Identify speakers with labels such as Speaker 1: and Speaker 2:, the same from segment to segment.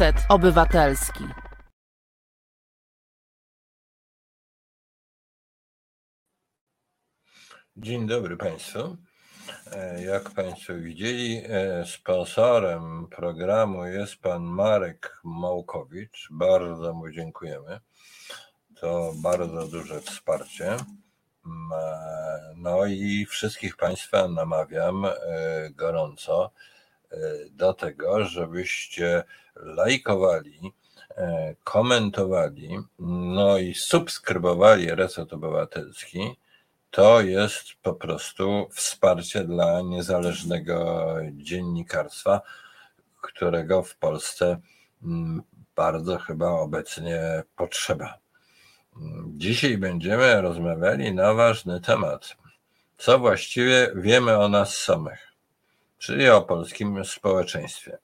Speaker 1: Reset Obywatelski.
Speaker 2: Dzień dobry Państwu. E, jak Państwo widzieli, e, sponsorem programu jest pan Marek Małkowicz. Bardzo mu dziękujemy. To bardzo duże wsparcie. Mm, e, no i wszystkich Państwa namawiam gorąco do tego, żebyście lajkowali, komentowali, no i subskrybowali Reset Obywatelski to jest po prostu wsparcie dla niezależnego dziennikarstwa, którego w Polsce mm, bardzo chyba obecnie potrzeba. Dzisiaj będziemy rozmawiali na ważny temat. Co właściwie wiemy o nas samych, czyli o polskim społeczeństwie.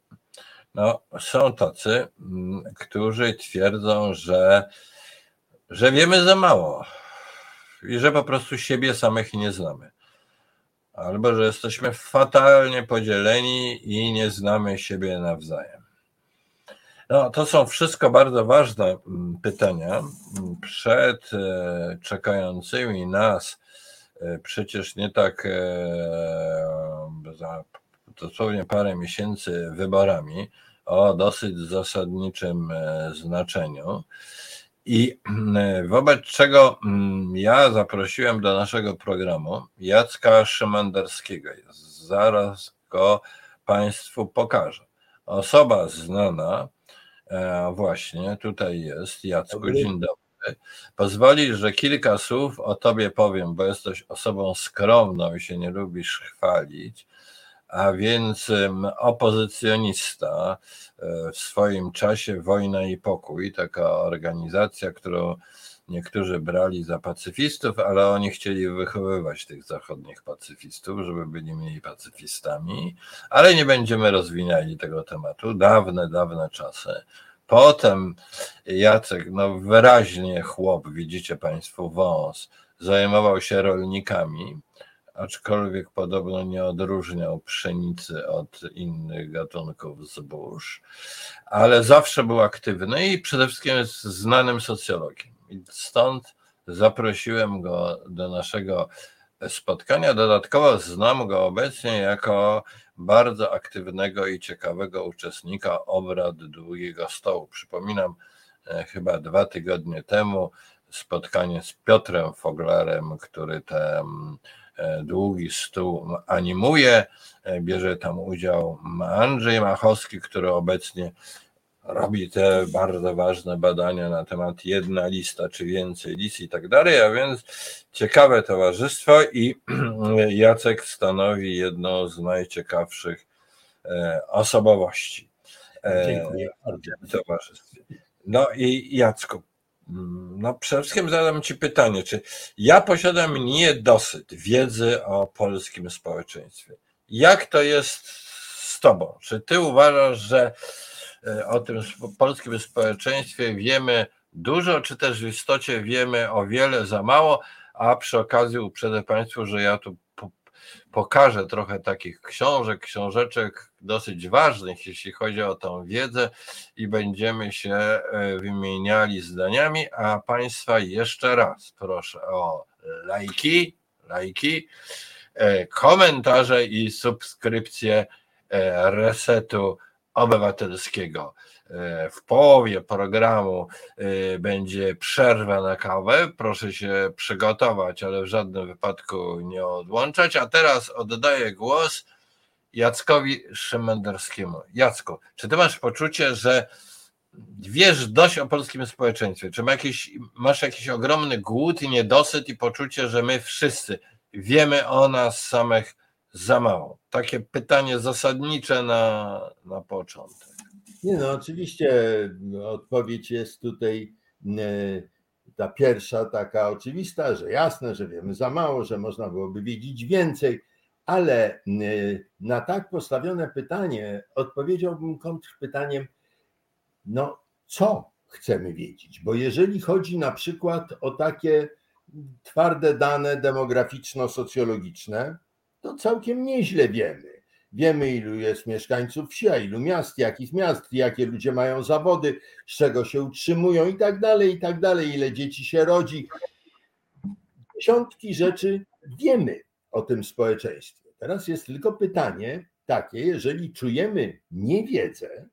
Speaker 2: No, są tacy, mm, którzy twierdzą, że, że wiemy za mało, i że po prostu siebie samych nie znamy. Albo że jesteśmy fatalnie podzieleni i nie znamy siebie nawzajem. No, to są wszystko bardzo ważne mm, pytania mm, przed e, czekającymi nas e, przecież nie tak e, za dosłownie parę miesięcy wyborami o dosyć zasadniczym znaczeniu. I mm, wobec czego mm, ja zaprosiłem do naszego programu Jacka Szymanderskiego. Zaraz go Państwu pokażę. Osoba znana, e, właśnie tutaj jest, Jacku, dzień dobry. Pozwoli, że kilka słów o Tobie powiem, bo jesteś osobą skromną i się nie lubisz chwalić a więc opozycjonista e, w swoim czasie Wojna i Pokój, taka organizacja, którą niektórzy brali za pacyfistów, ale oni chcieli wychowywać tych zachodnich pacyfistów, żeby byli mniej pacyfistami, ale nie będziemy rozwinęli tego tematu. Dawne, dawne czasy. Potem Jacek, no wyraźnie chłop, widzicie Państwo, wąs, zajmował się rolnikami aczkolwiek podobno nie odróżniał pszenicy od innych gatunków zbóż, ale zawsze był aktywny i przede wszystkim jest znanym socjologiem. I stąd zaprosiłem go do naszego spotkania. Dodatkowo znam go obecnie jako bardzo aktywnego i ciekawego uczestnika obrad Długiego Stołu. Przypominam, e, chyba dwa tygodnie temu spotkanie z Piotrem Foglarem, który tam E, długi stół animuje. E, bierze tam udział Andrzej Machowski, który obecnie robi te bardzo ważne badania na temat jedna lista czy więcej list i tak dalej, a więc ciekawe towarzystwo i Jacek stanowi jedną z najciekawszych e, osobowości.
Speaker 3: Dziękuję
Speaker 2: bardzo. No i Jacku, no, przede wszystkim zadam Ci pytanie, czy ja posiadam niedosyt wiedzy o polskim społeczeństwie? Jak to jest z Tobą? Czy Ty uważasz, że e, o tym polskim społeczeństwie wiemy dużo, czy też w istocie wiemy o wiele za mało, a przy okazji uprzedzę Państwu, że ja tu pokażę trochę takich książek, książeczek dosyć ważnych, jeśli chodzi o tą wiedzę i będziemy się e, wymieniali zdaniami, a Państwa jeszcze raz proszę o lajki, lajki, e, komentarze i subskrypcje e, Resetu Obywatelskiego. E, w połowie programu e, będzie przerwa na kawę. Proszę się przygotować, ale w żadnym wypadku nie odłączać. A teraz oddaję głos Jackowi Szymenderskiemu. Jacku, czy ty masz poczucie, że wiesz dość o polskim społeczeństwie? Czy masz jakiś, ogromny głód i niedosyt i poczucie, że my wszyscy wiemy o nas samych za mało? Takie pytanie zasadnicze na, na początek.
Speaker 3: Nie no, oczywiście no, odpowiedź jest tutaj e, ta pierwsza taka oczywista, że jasne, że wiemy za mało, że można byłoby wiedzieć więcej, ale e, na tak postawione pytanie odpowiedziałbym kontrpytaniem, no co chcemy wiedzieć? Bo jeżeli chodzi na przykład o takie twarde dane demograficzno-socjologiczne, to całkiem nieźle wiemy. Wiemy, ilu jest mieszkańców wsi, a ilu miast, jakich miast, jakie ludzie mają zawody, z czego się utrzymują i tak dalej, i tak dalej, ile dzieci się rodzi. Dziesiątki rzeczy wiemy o tym społeczeństwie. Teraz jest tylko pytanie takie, jeżeli czujemy niewiedzę,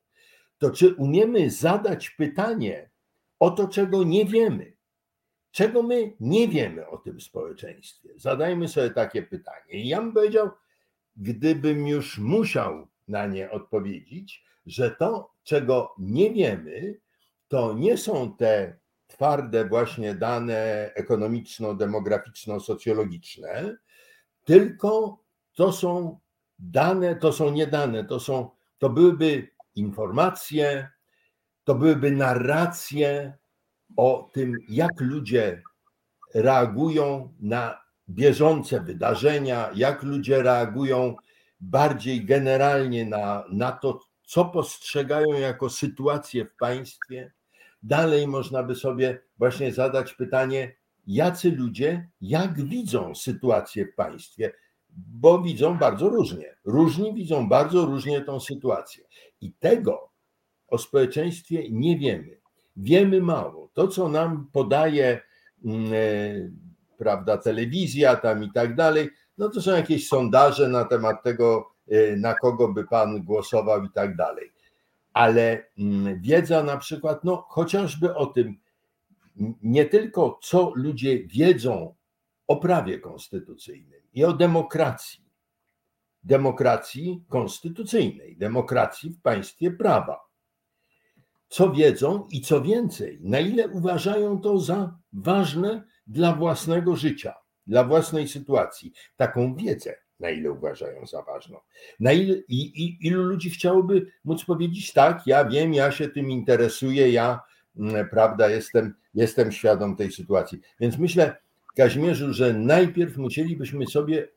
Speaker 3: to czy umiemy zadać pytanie o to, czego nie wiemy? Czego my nie wiemy o tym społeczeństwie? Zadajmy sobie takie pytanie. I ja bym powiedział, gdybym już musiał na nie odpowiedzieć, że to, czego nie wiemy, to nie są te twarde właśnie dane ekonomiczno-demograficzno-socjologiczne, tylko to są dane, to są nie dane, to są, to byłyby informacje, to byłyby narracje o tym, jak ludzie reagują na bieżące wydarzenia, jak ludzie reagują bardziej generalnie na, na to, co postrzegają jako sytuację w państwie. Dalej można by sobie właśnie zadać pytanie, jacy ludzie, jak widzą sytuację w państwie, bo widzą bardzo różnie. Różni widzą bardzo różnie tą sytuację. I tego o społeczeństwie nie wiemy. Wiemy mało. To, co nam podaje mm, e, prawda, telewizja tam i tak dalej, no to są jakieś sondaże na temat tego, y, na kogo by pan głosował i tak dalej. Ale mm, wiedza na przykład, no chociażby o tym, nie tylko co ludzie wiedzą o prawie konstytucyjnym i o demokracji, demokracji konstytucyjnej, demokracji w państwie prawa. Co wiedzą i co więcej, na ile uważają to za ważne dla własnego życia, dla własnej sytuacji, taką wiedzę, na ile uważają za ważną. Na ile, i, i, ilu ludzi chciałoby móc powiedzieć, tak, ja wiem, ja się tym interesuję, ja, mm, prawda, jestem, jestem świadom tej sytuacji. Więc myślę, Kaźmierzu, że najpierw musielibyśmy sobie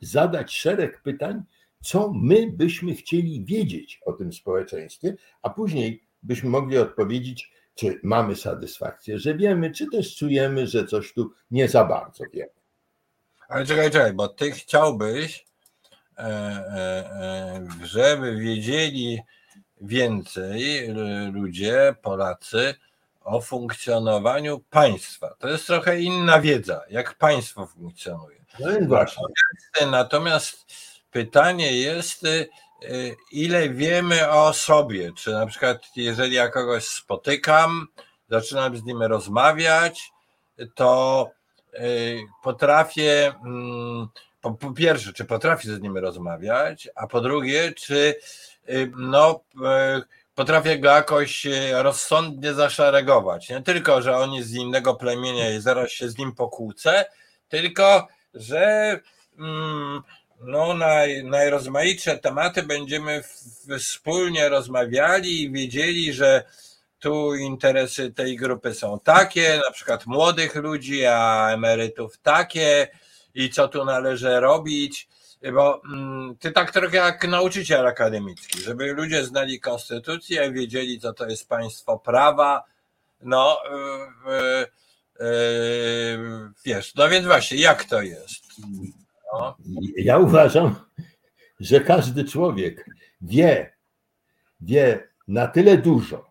Speaker 3: zadać szereg pytań, co my byśmy chcieli wiedzieć o tym społeczeństwie, a później byśmy mogli odpowiedzieć, czy mamy satysfakcję, że wiemy, czy też czujemy, że coś tu nie za bardzo wiemy.
Speaker 2: Ale czekaj, czekaj, bo ty chciałbyś, e, e, e, żeby wiedzieli więcej ludzie, Polacy, o funkcjonowaniu państwa. To jest trochę inna wiedza, jak państwo funkcjonuje.
Speaker 3: No właśnie.
Speaker 2: Natomiast pytanie jest, ile wiemy o sobie. Czy na przykład, jeżeli ja kogoś spotykam, zaczynam z nim rozmawiać, to y, potrafię, mm, po, po pierwsze, czy potrafię z nim rozmawiać, a po drugie, czy y, no, potrafię go jakoś rozsądnie zaszeregować. Nie tylko, że on jest z innego plemienia i zaraz się z nim pokłócę, tylko, że mm, no, naj, najrozmaitsze tematy będziemy wspólnie rozmawiali i wiedzieli, że tu interesy tej grupy są takie, na przykład młodych ludzi, a emerytów takie i co tu należy robić. Bo mm, ty tak trochę jak nauczyciel akademicki, żeby ludzie znali konstytucję, wiedzieli, co to jest państwo prawa. No, yy, yy, wiesz, no więc właśnie, jak to jest?
Speaker 3: Ja uważam, że każdy człowiek wie, wie na tyle dużo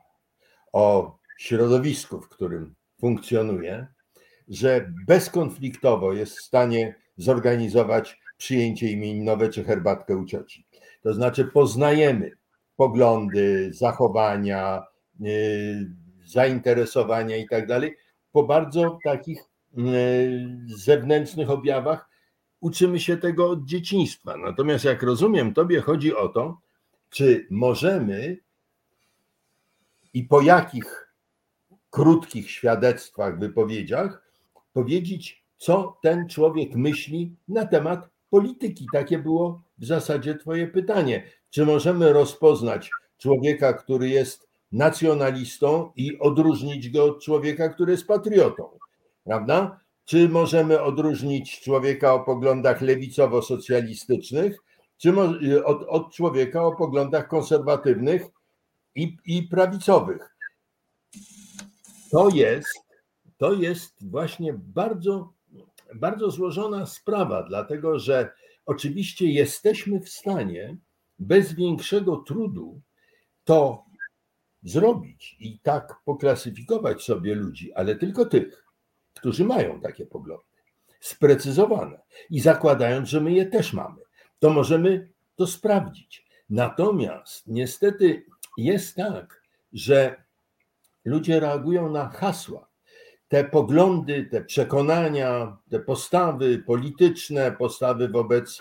Speaker 3: o środowisku, w którym funkcjonuje, że bezkonfliktowo jest w stanie zorganizować przyjęcie imieninowe czy herbatkę u cioci. To znaczy poznajemy poglądy, zachowania, yy, zainteresowania i tak dalej po bardzo takich yy, zewnętrznych objawach, uczymy się tego od dzieciństwa. Natomiast jak rozumiem, tobie chodzi o to, czy możemy i po jakich krótkich świadectwach, wypowiedziach powiedzieć, co ten człowiek myśli na temat polityki. Takie było w zasadzie Twoje pytanie. Czy możemy rozpoznać człowieka, który jest nacjonalistą i odróżnić go od człowieka, który jest patriotą? Prawda? Czy możemy odróżnić człowieka o poglądach lewicowo-socjalistycznych, czy od, od człowieka o poglądach konserwatywnych i, i prawicowych? To jest, to jest właśnie bardzo, bardzo złożona sprawa, dlatego że oczywiście jesteśmy w stanie bez większego trudu to zrobić i tak poklasyfikować sobie ludzi, ale tylko tych, którzy mają takie poglądy, sprecyzowane i zakładając, że my je też mamy, to możemy to sprawdzić. Natomiast niestety jest tak, że ludzie reagują na hasła. Te poglądy, te przekonania, te postawy polityczne, postawy wobec,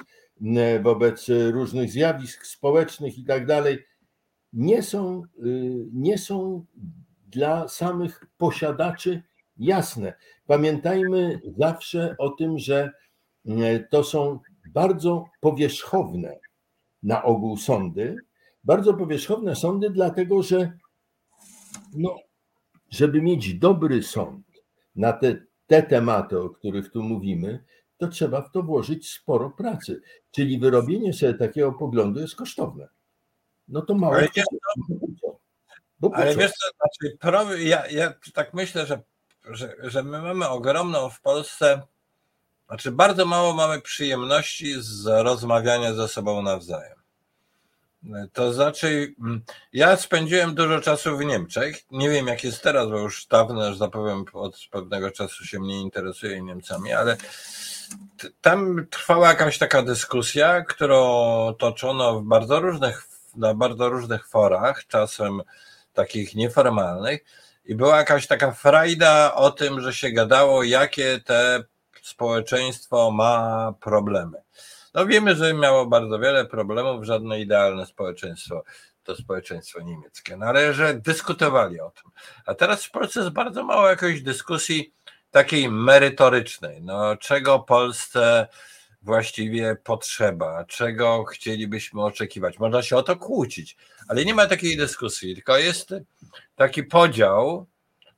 Speaker 3: wobec różnych zjawisk społecznych i tak dalej, nie są, y, nie są dla samych posiadaczy jasne. Pamiętajmy zawsze o tym, że y, to są bardzo powierzchowne na ogół sądy, bardzo powierzchowne sądy, dlatego że no, żeby mieć dobry sąd na te, te tematy, o których tu mówimy, to trzeba w to włożyć sporo pracy. Czyli wyrobienie sobie takiego poglądu jest kosztowne. No to mało.
Speaker 2: Ale, wiesz, bo ale wiesz co, znaczy, ja, ja tak myślę, że, że, że my mamy ogromną w Polsce, znaczy bardzo mało mamy przyjemności z rozmawiania ze sobą nawzajem. To znaczy, mm, ja spędziłem dużo czasu w Niemczech. Nie wiem, jak jest teraz, bo już dawno, że tak od pewnego czasu się mnie interesuje Niemcami, ale tam trwała jakaś taka dyskusja, którą toczono w bardzo różnych, na bardzo różnych forach, czasem takich nieformalnych, i była jakaś taka frajda o tym, że się gadało, jakie te społeczeństwo ma problemy. No wiemy, że miało bardzo wiele problemów, żadne idealne społeczeństwo to społeczeństwo niemieckie, no ale że dyskutowali o tym. A teraz w Polsce jest bardzo mało jakiejś dyskusji takiej merytorycznej, no czego Polsce właściwie potrzeba, czego chcielibyśmy oczekiwać. Można się o to kłócić, ale nie ma takiej dyskusji, tylko jest taki podział,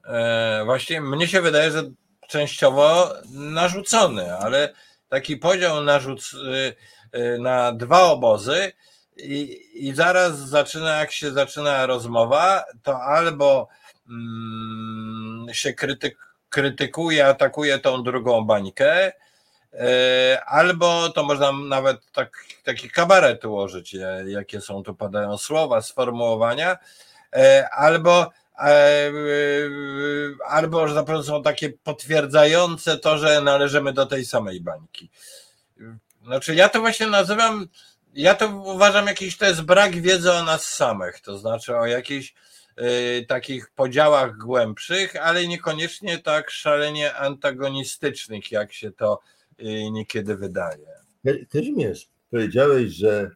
Speaker 2: e, właśnie mnie się wydaje, że częściowo narzucony, ale taki podział narzuc, y, na dwa obozy i, i zaraz zaczyna, jak się zaczyna rozmowa, to albo mm, się krytyk, krytykuje, atakuje tą drugą bańkę, albo to można nawet tak, taki kabaret ułożyć, jakie są tu padają słowa, sformułowania, albo albo że naprawdę są takie potwierdzające to, że należymy do tej samej bańki. Znaczy ja to właśnie nazywam, ja to uważam jakiś to jest brak wiedzy o nas samych, to znaczy o jakichś y, takich podziałach głębszych, ale niekoniecznie tak szalenie antagonistycznych, jak się to niekiedy wydaje.
Speaker 3: Kazimierz, powiedziałeś, że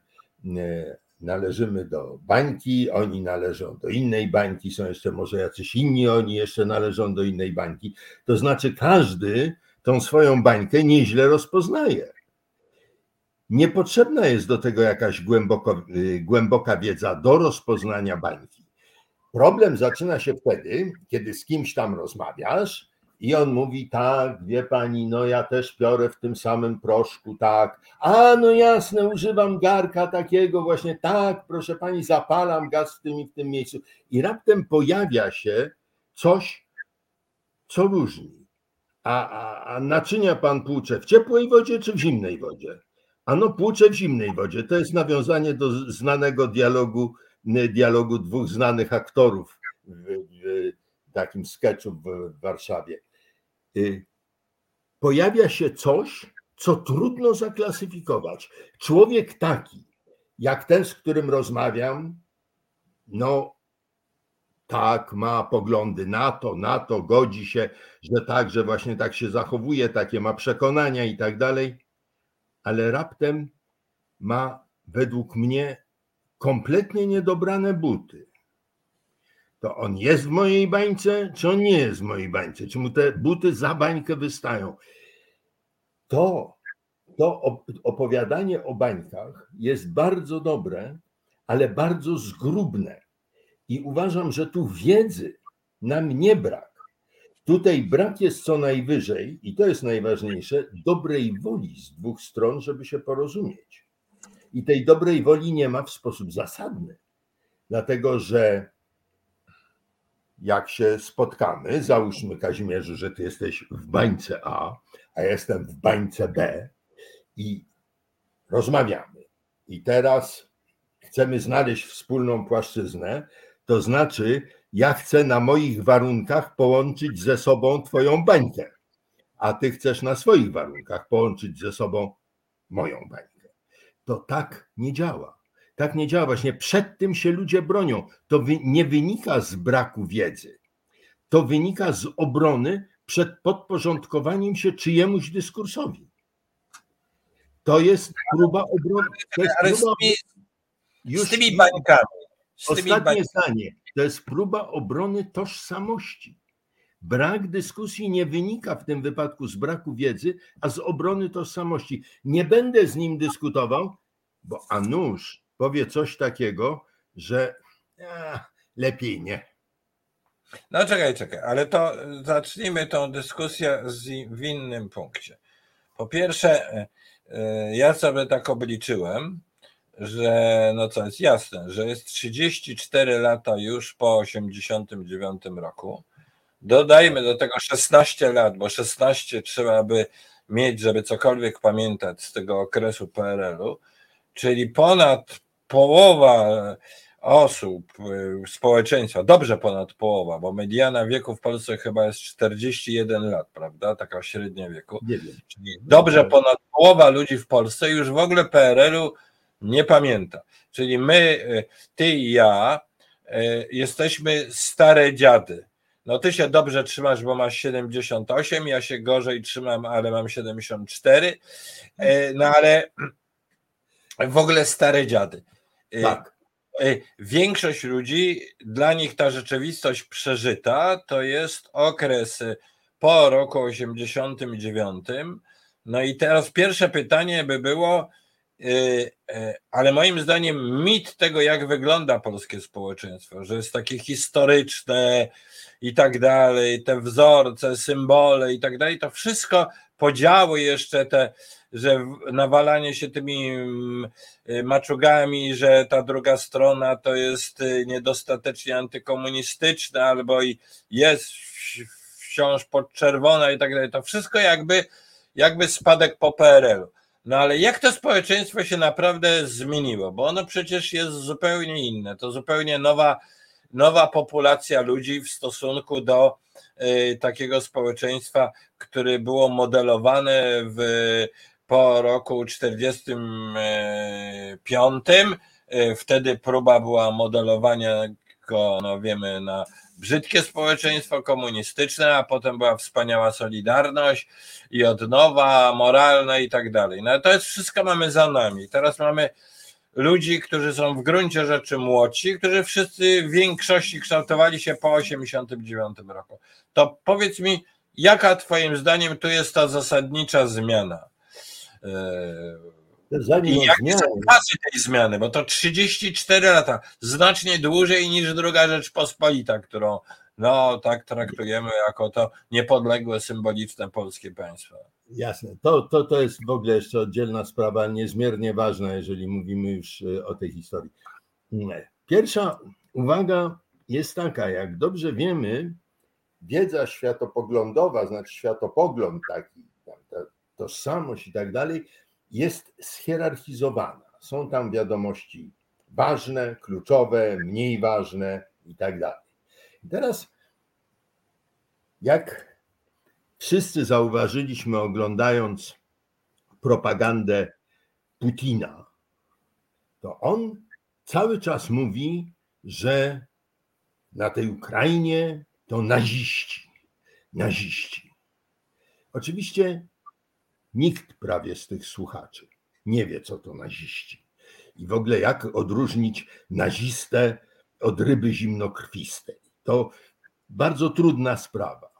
Speaker 3: y, należymy do bańki, oni należą do innej bańki, są jeszcze może jacyś inni, oni jeszcze należą do innej bańki. To znaczy, każdy tą swoją bańkę nieźle rozpoznaje. Niepotrzebna jest do tego jakaś głęboko, y, głęboka wiedza do rozpoznania bańki. Problem zaczyna się wtedy, kiedy z kimś tam rozmawiasz i on mówi, tak, wie pani, no ja też piorę w tym samym proszku, tak. A, no jasne, używam garka takiego właśnie, tak, proszę pani, zapalam gaz w tym i w tym miejscu. I raptem pojawia się coś, co różni. A, a, a naczynia pan płucze w ciepłej wodzie czy w zimnej wodzie? Ano płucze w zimnej wodzie. To jest nawiązanie do znanego dialogu, dialogu dwóch znanych aktorów w, w takim sketchu w Warszawie. Y, pojawia się coś, co trudno zaklasyfikować. Człowiek taki, jak ten, z którym rozmawiam, no tak, ma poglądy na to, na to, godzi się, że tak, że właśnie tak się zachowuje, takie ma przekonania i tak dalej, ale raptem ma według mnie kompletnie niedobrane buty to on jest w mojej bańce, czy on nie jest w mojej bańce, czy mu te buty za bańkę wystają. To, to opowiadanie o bańkach jest bardzo dobre, ale bardzo zgrubne. I uważam, że tu wiedzy nam nie brak. Tutaj brak jest co najwyżej, i to jest najważniejsze, dobrej woli z dwóch stron, żeby się porozumieć. I tej dobrej woli nie ma w sposób zasadny, dlatego że jak się spotkamy, załóżmy Kazimierzu, że ty jesteś w bańce A, a ja jestem w bańce B i rozmawiamy. I teraz chcemy znaleźć wspólną płaszczyznę, to znaczy ja chcę na moich warunkach połączyć ze sobą twoją bańkę, a ty chcesz na swoich warunkach połączyć ze sobą moją bańkę. To tak nie działa. Tak nie działa. Właśnie przed tym się ludzie bronią. To nie wynika z braku wiedzy. To wynika z obrony przed podporządkowaniem się czyjemuś dyskursowi. To jest próba obrony. To jest
Speaker 2: Ale z
Speaker 3: próba,
Speaker 2: tymi,
Speaker 3: już
Speaker 2: z tymi bańkami. Z tymi
Speaker 3: Ostatnie
Speaker 2: bańkami.
Speaker 3: zdanie. To jest próba obrony tożsamości. Brak dyskusji nie wynika w tym wypadku z braku wiedzy, a z obrony tożsamości. Nie będę z nim dyskutował, bo a nuż powie coś takiego, że a, lepiej nie.
Speaker 2: No czekaj, czekaj, ale to zacznijmy tą dyskusję z, w innym punkcie. Po pierwsze, e, e, ja sobie tak obliczyłem, że no co jest jasne, że jest 34 lata już po 89 roku. Dodajmy do tego 16 lat, bo 16 trzeba by mieć, żeby cokolwiek pamiętać z tego okresu PRL-u, czyli ponad połowa osób, y, społeczeństwa, dobrze ponad połowa, bo mediana wieku w Polsce chyba jest 41 lat, prawda? Taka średnia wieku.
Speaker 3: Nie wiem.
Speaker 2: Czyli dobrze ponad połowa ludzi w Polsce już w ogóle PRL-u nie pamięta. Czyli my, y, ty i ja, jesteśmy stare dziady. No ty się dobrze trzymasz, bo masz 78, ja się gorzej trzymam, ale mam 74. Y, No ale w ogóle stare dziady. Y,
Speaker 3: Tak.
Speaker 2: y, Większość ludzi, dla nich ta rzeczywistość przeżyta to jest okres y, po roku 89. No i teraz pierwsze pytanie by było, ale moim zdaniem mit tego, jak wygląda polskie społeczeństwo, że jest takie historyczne i tak dalej, te wzorce, symbole i tak dalej, to wszystko podziały jeszcze te, że nawalanie się tymi mm, y, maczugami, że ta druga strona to jest y, niedostatecznie antykomunistyczna albo i jest wciąż podczerwona i tak dalej. To wszystko jakby, jakby spadek po PRL-u. No ale jak to społeczeństwo się naprawdę zmieniło? Bo ono przecież jest zupełnie inne. To zupełnie nowa, nowa populacja ludzi w stosunku do y, takiego społeczeństwa, które było modelowane w, po roku 45. Y, Wtedy próba była modelowania go, no wiemy, na brzydkie społeczeństwo komunistyczne, a potem była wspaniała solidarność i odnowa moralna i tak dalej. No to jest wszystko mamy za nami. Teraz mamy ludzi, którzy są w gruncie rzeczy młodsi, którzy wszyscy w większości kształtowali się po 89 roku. To powiedz mi, jaka twoim zdaniem tu jest ta zasadnicza zmiana?
Speaker 3: Zanim
Speaker 2: I jakie są fazy tej zmiany? Bo to 34 lata, znacznie dłużej niż druga Rzeczpospolita, którą no tak traktujemy jako to niepodległe, symboliczne polskie państwo.
Speaker 3: Jasne, to, to, to jest w ogóle jeszcze oddzielna sprawa, niezmiernie ważna, jeżeli mówimy już y, o tej historii. Nie. Pierwsza uwaga jest taka, jak dobrze wiemy, wiedza światopoglądowa, znaczy światopogląd taki, tożsamość i tak dalej, jest schierarchizowana. Są tam wiadomości ważne, kluczowe, mniej ważne i tak dalej. Teraz, jak wszyscy zauważyliśmy, oglądając propagandę Putina, to on cały czas mówi, że na tej Ukrainie to naziści. Naziści. Oczywiście nikt prawie z tych słuchaczy nie wie, co to naziści. I w ogóle jak odróżnić nazistę od ryby zimnokrwistej. To bardzo trudna sprawa.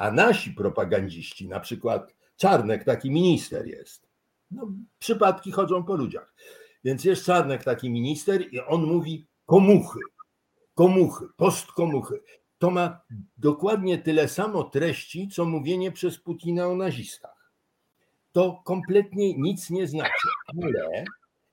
Speaker 3: A nasi propagandziści, na przykład Czarnek, taki minister jest. No, przypadki chodzą po ludziach. Więc jest Czarnek, taki minister, i on mówi komuchy, komuchy, postkomuchy. To ma dokładnie tyle samo treści, co mówienie przez Putina o nazistach. To kompletnie nic nie znaczy. Ale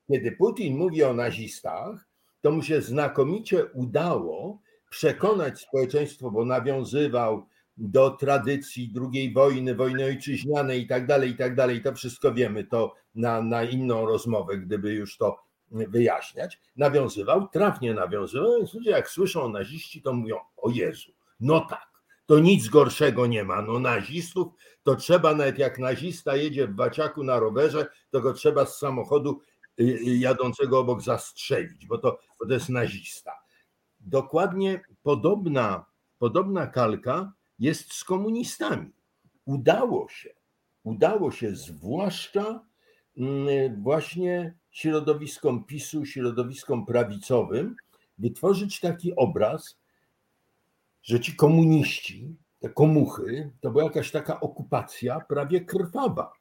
Speaker 3: kiedy Putin mówi o nazistach, to mu się znakomicie udało przekonać społeczeństwo, bo nawiązywał do tradycji II wojny, wojny ojczyźnianej i tak dalej, i tak dalej. To wszystko wiemy, to na, na inną rozmowę, gdyby już to wyjaśniać, nawiązywał, trafnie nawiązywał, więc ludzie jak słyszą naziści, to mówią, o Jezu, no tak, to nic gorszego nie ma, no nazistów to trzeba, nawet jak nazista jedzie w Baciaku na rowerze, to go trzeba z samochodu y, y, jadącego obok zastrzelić, bo to, bo to jest nazista. Dokładnie podobna, podobna kalka jest z komunistami. Udało się, udało się zwłaszcza mm, właśnie środowiskom PiSu, środowiskom prawicowym, wytworzyć taki obraz, że ci komuniści, te komuchy, to była jakaś taka okupacja prawie krwawa.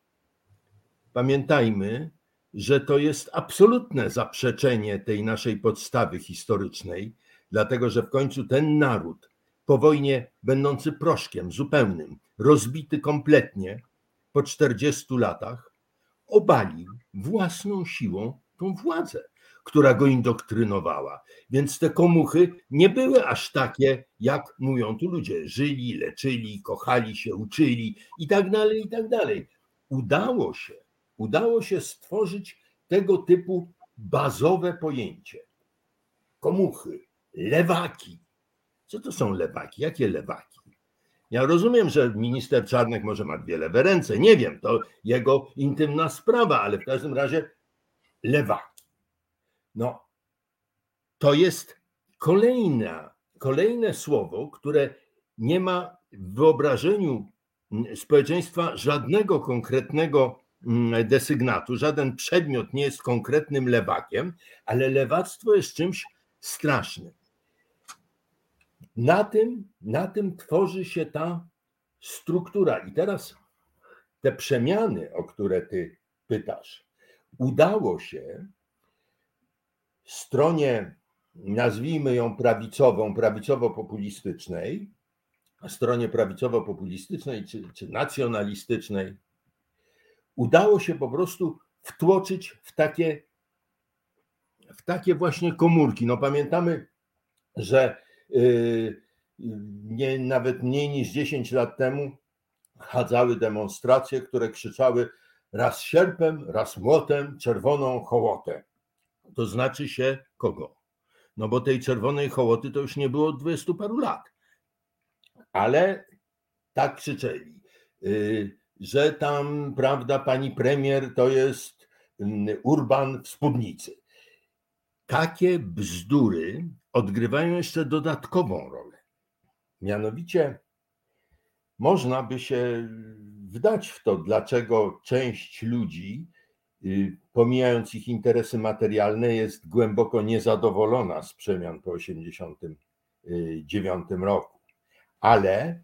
Speaker 3: Pamiętajmy, że to jest absolutne zaprzeczenie tej naszej podstawy historycznej, dlatego że w końcu ten naród, po wojnie będący proszkiem zupełnym, rozbity kompletnie po 40 latach, obalił własną siłą tą władzę, która go indoktrynowała. Więc te komuchy nie były aż takie, jak mówią tu ludzie. Żyli, leczyli, kochali się, uczyli i tak dalej, i tak dalej. Udało się, udało się stworzyć tego typu bazowe pojęcie. Komuchy, lewaki. Co to są lewaki? Jakie lewaki? Ja rozumiem, że minister Czarnek może ma dwie lewe ręce, nie wiem, to jego intymna sprawa, ale w każdym razie lewaki. No, to jest kolejna, kolejne słowo, które nie ma w wyobrażeniu społeczeństwa żadnego konkretnego mm, desygnatu, żaden przedmiot nie jest konkretnym lewakiem, ale lewactwo jest czymś strasznym. Na tym, na tym tworzy się ta struktura. I teraz te przemiany, o które ty pytasz, udało się stronie, nazwijmy ją prawicową, prawicowo-populistycznej, stronie prawicowo-populistycznej czy, czy nacjonalistycznej, udało się po prostu wtłoczyć w takie, w takie właśnie komórki. No pamiętamy, że nie, nawet mniej niż 10 lat temu chadzały demonstracje, które krzyczały raz sierpem, raz młotem, czerwoną hołotę. To znaczy się kogo? No bo tej czerwonej hołoty to już nie było od dwudziestu paru lat. Ale tak krzyczeli, y, że tam, prawda, pani premier to jest mm, urban w spódnicy. Takie bzdury odgrywają jeszcze dodatkową rolę. Mianowicie można by się wdać w to, dlaczego część ludzi Y, pomijając ich interesy materialne, jest głęboko niezadowolona z przemian po 1989 roku. Ale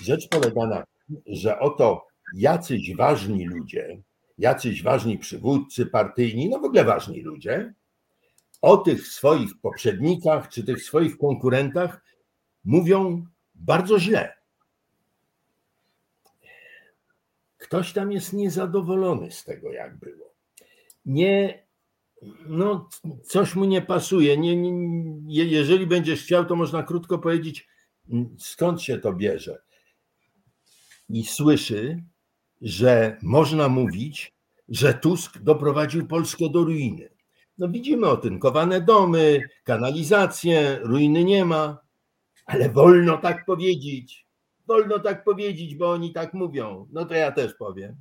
Speaker 3: rzecz polega na tym, że oto jacyś ważni ludzie, jacyś ważni przywódcy partyjni, no w ogóle ważni ludzie, o tych swoich poprzednikach czy tych swoich konkurentach mówią bardzo źle. Ktoś tam jest niezadowolony z tego, jak było. Nie, no, coś mu nie pasuje. Nie, nie, jeżeli będziesz chciał, to można krótko powiedzieć, skąd się to bierze. I słyszy, że można mówić, że Tusk doprowadził Polskę do ruiny. No widzimy otynkowane domy, kanalizację, ruiny nie ma, ale wolno tak powiedzieć. Wolno tak powiedzieć, bo oni tak mówią. No to ja też powiem.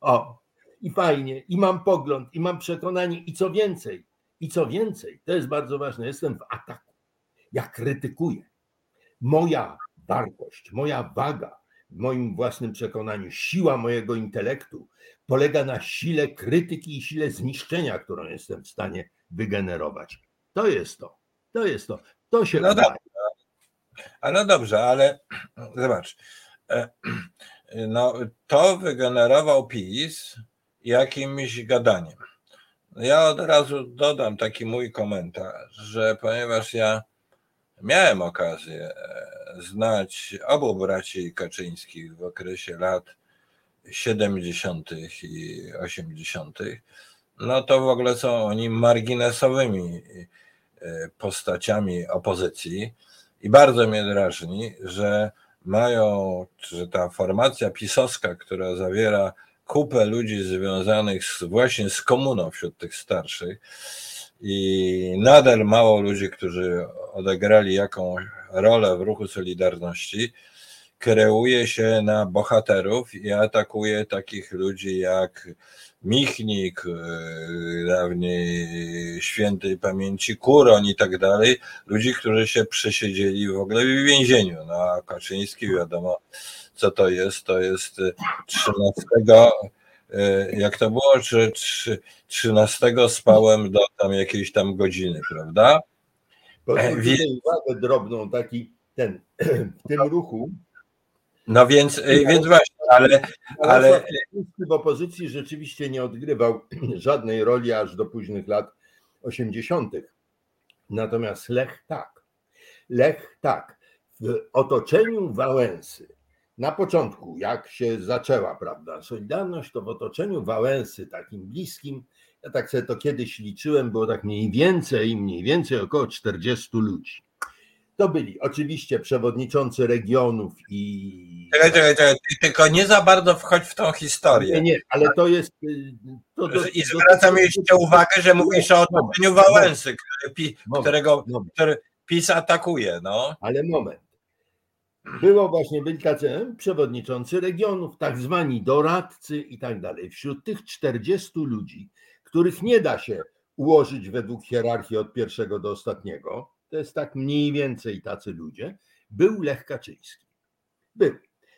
Speaker 3: O, i fajnie, i mam pogląd, i mam przekonanie, i co więcej, i co więcej, to jest bardzo ważne, jestem w ataku. Ja krytykuję. Moja wartość, moja waga w moim własnym przekonaniu, siła mojego intelektu polega na sile krytyki i sile zniszczenia, którą jestem w stanie wygenerować. To jest to. To jest to. To się
Speaker 2: no udaje. A no dobrze, ale zobacz. E, no, to wygenerował PiS jakimś gadaniem. Ja od razu dodam taki mój komentarz, że ponieważ ja miałem okazję e, znać obu braci Kaczyńskich w okresie lat 70. i 80., no to w ogóle są oni marginesowymi e, postaciami opozycji i bardzo mnie drażni, że mają, że ta formacja pisowska, która zawiera kupę ludzi związanych z, właśnie z komuną wśród tych starszych i nadal mało ludzi, którzy odegrali jakąś rolę w ruchu Solidarności, kreuje się na bohaterów i atakuje takich ludzi jak Michnik, yy, dawniej świętej pamięci Kuroń i tak dalej, ludzi, którzy się przesiedzieli w ogóle w więzieniu. No a Kaczyński wiadomo, co to jest, to jest 13, yy, jak to było, czy 13 spałem do tam jakiejś tam godziny, prawda?
Speaker 3: Pozwólcie uwagę drobną, taki ten, w tym ruchu
Speaker 2: no więc, y, więc właśnie, ale, ale...
Speaker 3: W opozycji rzeczywiście nie odgrywał żadnej roli aż do późnych lat 80. Natomiast Lech tak. Lech tak. W otoczeniu Wałęsy, na początku, jak się zaczęła, prawda, Solidarność, to w otoczeniu Wałęsy, takim bliskim, ja tak sobie to kiedyś liczyłem, było tak mniej więcej, mniej więcej około 40 ludzi. To byli oczywiście przewodniczący regionów i.
Speaker 2: Czekaj, czekaj, czekaj, tylko nie za bardzo wchodź w tą historię.
Speaker 3: Nie, nie, ale to jest. Y, to,
Speaker 2: to, I zwracam to, jeszcze uwagę, że mówisz o otoczeniu Wałęsy, który, którego który PiS atakuje. No.
Speaker 3: Ale moment. Było właśnie, byli tacy przewodniczący regionów, tak zwani doradcy i tak dalej. Wśród tych 40 ludzi, których nie da się ułożyć według hierarchii od pierwszego do ostatniego, to jest tak mniej więcej tacy ludzie, był Lech Kaczyński. Był.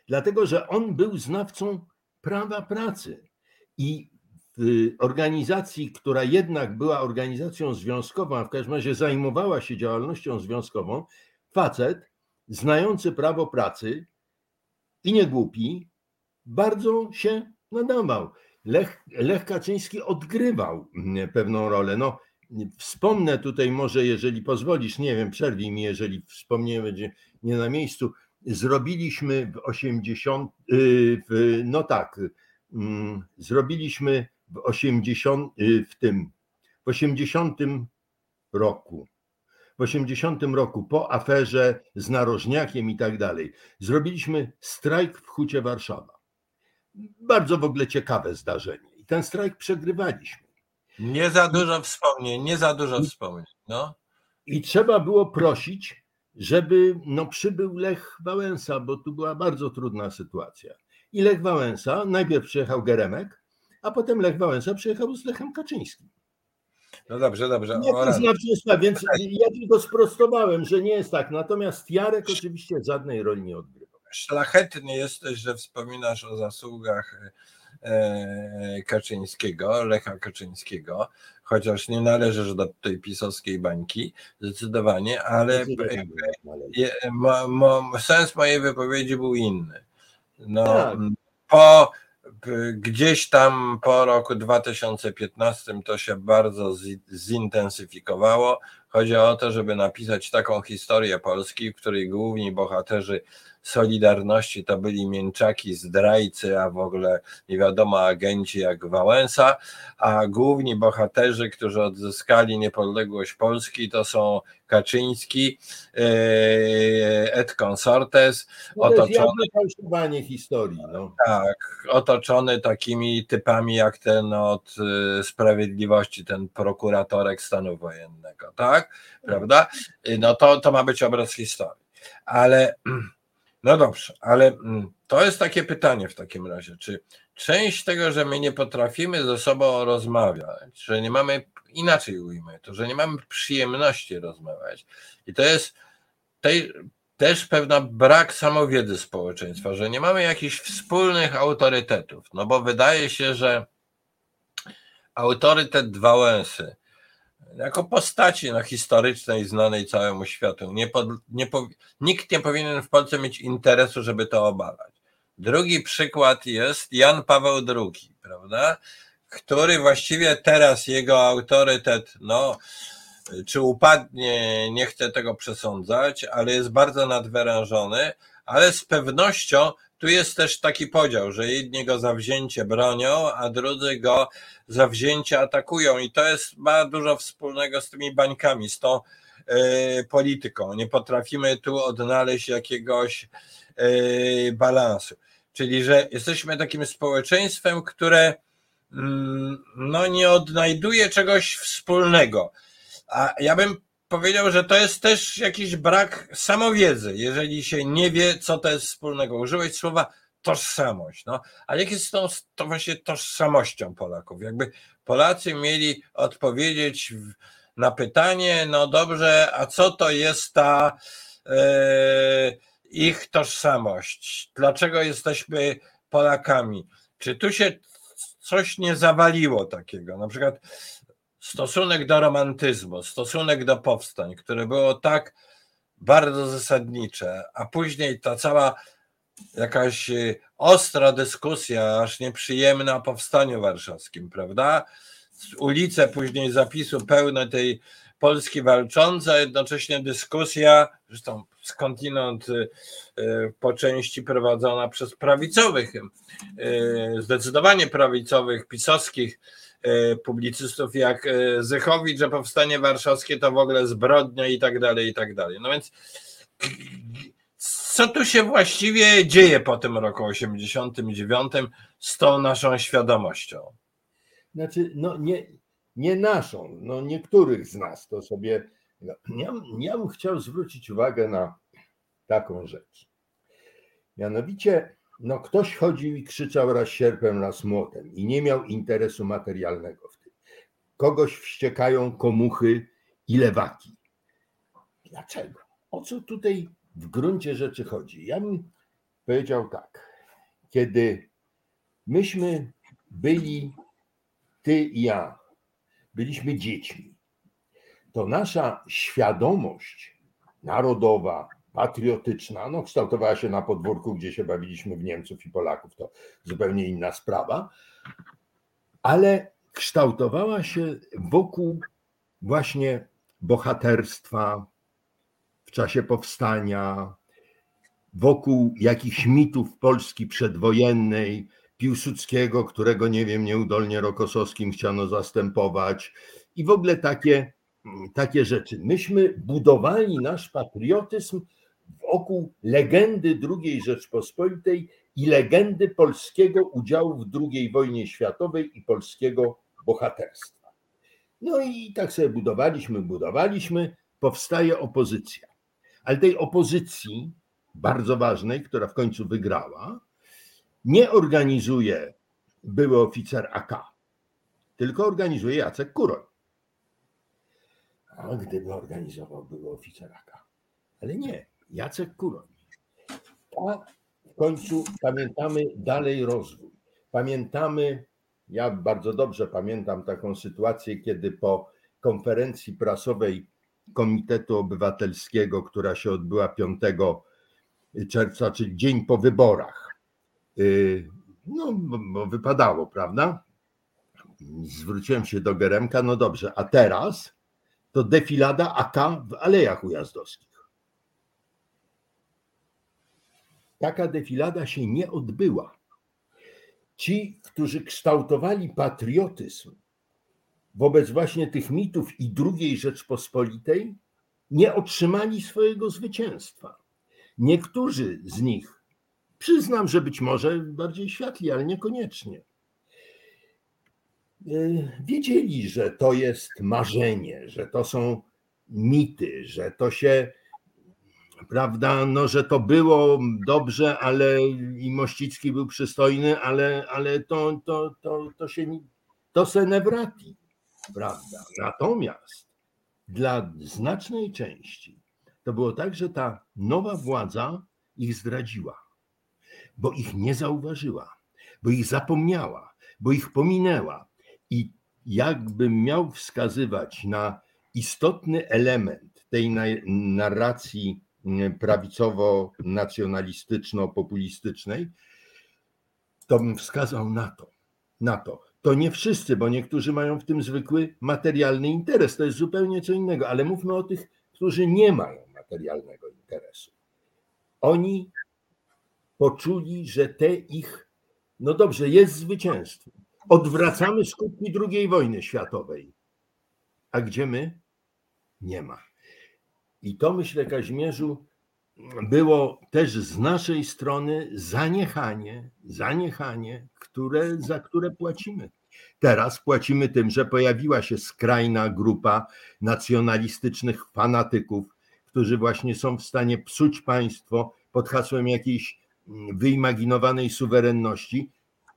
Speaker 3: Dlatego, że on był znawcą prawa pracy i w organizacji, która jednak była organizacją związkową, a w każdym razie zajmowała się działalnością związkową, facet znający prawo pracy i nie głupi, bardzo się nadawał. Lech, Lech Kaczyński odgrywał pewną rolę. No, Wspomnę tutaj może, jeżeli pozwolisz, nie wiem, przerwij mi, jeżeli wspomnienie będzie nie na miejscu. Zrobiliśmy w 80, y, w, no tak, mm, zrobiliśmy w 80, y, w tym, w 80 roku, w 80 roku po aferze z narożniakiem i tak dalej, zrobiliśmy strajk w Hucie Warszawa. Bardzo w ogóle ciekawe zdarzenie. I ten strajk przegrywaliśmy.
Speaker 2: Nie za dużo wspomnień, nie za dużo wspomnień. No.
Speaker 3: I trzeba było prosić, żeby no, przybył Lech Wałęsa, bo tu była bardzo trudna sytuacja. I Lech Wałęsa, najpierw przyjechał Geremek, a potem Lech Wałęsa przyjechał z Lechem Kaczyńskim.
Speaker 2: No dobrze, dobrze.
Speaker 3: Nie, to znaczy, więc ja tylko sprostowałem, że nie jest tak. Natomiast Jarek oczywiście żadnej roli nie odgrywał.
Speaker 2: Szlachetny jesteś, że wspominasz o zasługach Kaczyńskiego, Lecha Kaczyńskiego, chociaż nie należysz do tej pisowskiej bańki, zdecydowanie, ale sens mojej wypowiedzi był inny. No, tak. po gdzieś tam po roku 2015 to się bardzo zintensyfikowało. Chodzi o to, żeby napisać taką historię Polski, w której główni bohaterzy Solidarności to byli mięczaki, zdrajcy, a w ogóle nie wiadomo agenci jak Wałęsa, a główni bohaterzy, którzy odzyskali niepodległość Polski to są Kaczyński, e, et consortes,
Speaker 3: no otoczony fałszowanie historii. No.
Speaker 2: Tak, otoczony takimi typami jak ten od e, Sprawiedliwości, ten prokuratorek stanu wojennego, tak? Prawda? No to, to ma być obraz historii. Ale no dobrze, ale mm, to jest takie pytanie w takim razie, czy część tego, że my nie potrafimy ze sobą rozmawiać, że nie mamy, inaczej ujmę to, że nie mamy przyjemności rozmawiać i to jest tej, też pewna brak samowiedzy społeczeństwa, że nie mamy jakichś wspólnych autorytetów, no bo wydaje się, że autorytet Wałęsy, jako postaci no, historycznej, znanej całemu światu. Nie nie po, nikt nie powinien w Polsce mieć interesu, żeby to obalać. Drugi przykład jest Jan Paweł II, prawda? Który właściwie teraz jego autorytet, no, czy upadnie, nie chcę tego przesądzać, ale jest bardzo nadwyrężony, ale z pewnością tu jest też taki podział, że jedni go zawzięcie bronią, a drudzy go zawzięcie atakują i to jest, ma dużo wspólnego z tymi bańkami, z tą y, polityką. Nie potrafimy tu odnaleźć jakiegoś y, balansu. Czyli, że jesteśmy takim społeczeństwem, które mm, no, nie odnajduje czegoś wspólnego. A ja bym powiedział, że to jest też jakiś brak samowiedzy, jeżeli się nie wie, co to jest wspólnego. Użyłeś słowa tożsamość. No, ale jak jest tą to właśnie tożsamością Polaków? Jakby Polacy mieli odpowiedzieć na pytanie, no dobrze, a co to jest ta e, ich tożsamość? Dlaczego jesteśmy Polakami? Czy tu się coś nie zawaliło takiego? Na przykład stosunek do romantyzmu, stosunek do powstań, które było tak bardzo zasadnicze, a później ta cała jakaś y, ostra dyskusja, aż nieprzyjemna o powstaniu warszawskim, prawda? Ulice później zapisu pełne tej Polski walczącej, a jednocześnie dyskusja, zresztą skądinąd y, y, po części prowadzona przez prawicowych, zdecydowanie prawicowych, pisowskich publicystów jak Zychowicz, że powstanie warszawskie to w ogóle zbrodnia i tak dalej, i tak dalej. No więc co tu się właściwie dzieje po tym roku 89 z tą naszą świadomością?
Speaker 3: Znaczy, no nie, nie naszą, no niektórych z nas to sobie. No, ja, ja bym chciał zwrócić uwagę na taką rzecz. Mianowicie, no ktoś chodził i krzyczał raz sierpem, raz młotem i nie miał interesu materialnego w tym. Kogoś wściekają komuchy i lewaki. Dlaczego? O co tutaj w gruncie rzeczy chodzi? Ja bym powiedział tak. Kiedy myśmy byli, ty i ja, byliśmy dziećmi, to nasza świadomość narodowa, patriotyczna, no kształtowała się na podwórku, gdzie się bawiliśmy w Niemców i Polaków, to zupełnie inna sprawa, ale kształtowała się wokół właśnie bohaterstwa, w czasie powstania, wokół jakichś mitów Polski przedwojennej, Piłsudskiego, którego nie wiem, nieudolnie Rokosowskim chciano zastępować. I w ogóle takie, takie rzeczy. Myśmy budowali nasz patriotyzm wokół legendy II Rzeczpospolitej i legendy polskiego udziału w II wojnie światowej i polskiego bohaterstwa. No i tak sobie budowaliśmy, budowaliśmy, powstaje opozycja. Ale tej opozycji bardzo ważnej, która w końcu wygrała, nie organizuje były oficer AK, tylko organizuje Jacek Kuroń. A gdyby organizował były oficer AK. Ale nie, Jacek Kuroń. A w końcu pamiętamy dalej rozwój. Pamiętamy, ja bardzo dobrze pamiętam taką sytuację, kiedy po konferencji prasowej Komitetu Obywatelskiego, która się odbyła 5 czerwca, czyli dzień po wyborach. Y, no, bo wypadało, prawda? Zwróciłem się do Geremka, no dobrze, a teraz to defilada AK w Alejach Ujazdowskich. Taka defilada się nie odbyła. Ci, którzy kształtowali patriotyzm wobec właśnie tych mitów i II Rzeczpospolitej nie otrzymali swojego zwycięstwa. Niektórzy z nich, przyznam, że być może bardziej światli, ale niekoniecznie, e, wiedzieli, że to jest marzenie, że to są mity, że to się, prawda, no, że to było dobrze, ale i Mościcki był przystojny, ale, ale to, to, to, to się, to se nie wrati prawda? Natomiast dla znacznej części to było tak, że ta nowa władza ich zdradziła, bo ich nie zauważyła, bo ich zapomniała, bo ich pominęła. I jakbym miał wskazywać na istotny element tej narracji prawicowo-nacjonalistyczno-populistycznej, to bym wskazał na to, na to, to nie wszyscy, bo niektórzy mają w tym zwykły materialny interes. To jest zupełnie co innego, ale mówmy o tych, którzy nie mają materialnego interesu. Oni poczuli, że te ich, no dobrze, jest zwycięstwo. Odwracamy skutki II wojny światowej. A gdzie my? Nie ma. I to myślę, Kazimierzu, było też z naszej strony zaniechanie, zaniechanie, które, za które płacimy. Teraz płacimy tym, że pojawiła się skrajna grupa nacjonalistycznych fanatyków, którzy właśnie są w stanie psuć państwo pod hasłem jakiejś wyimaginowanej suwerenności,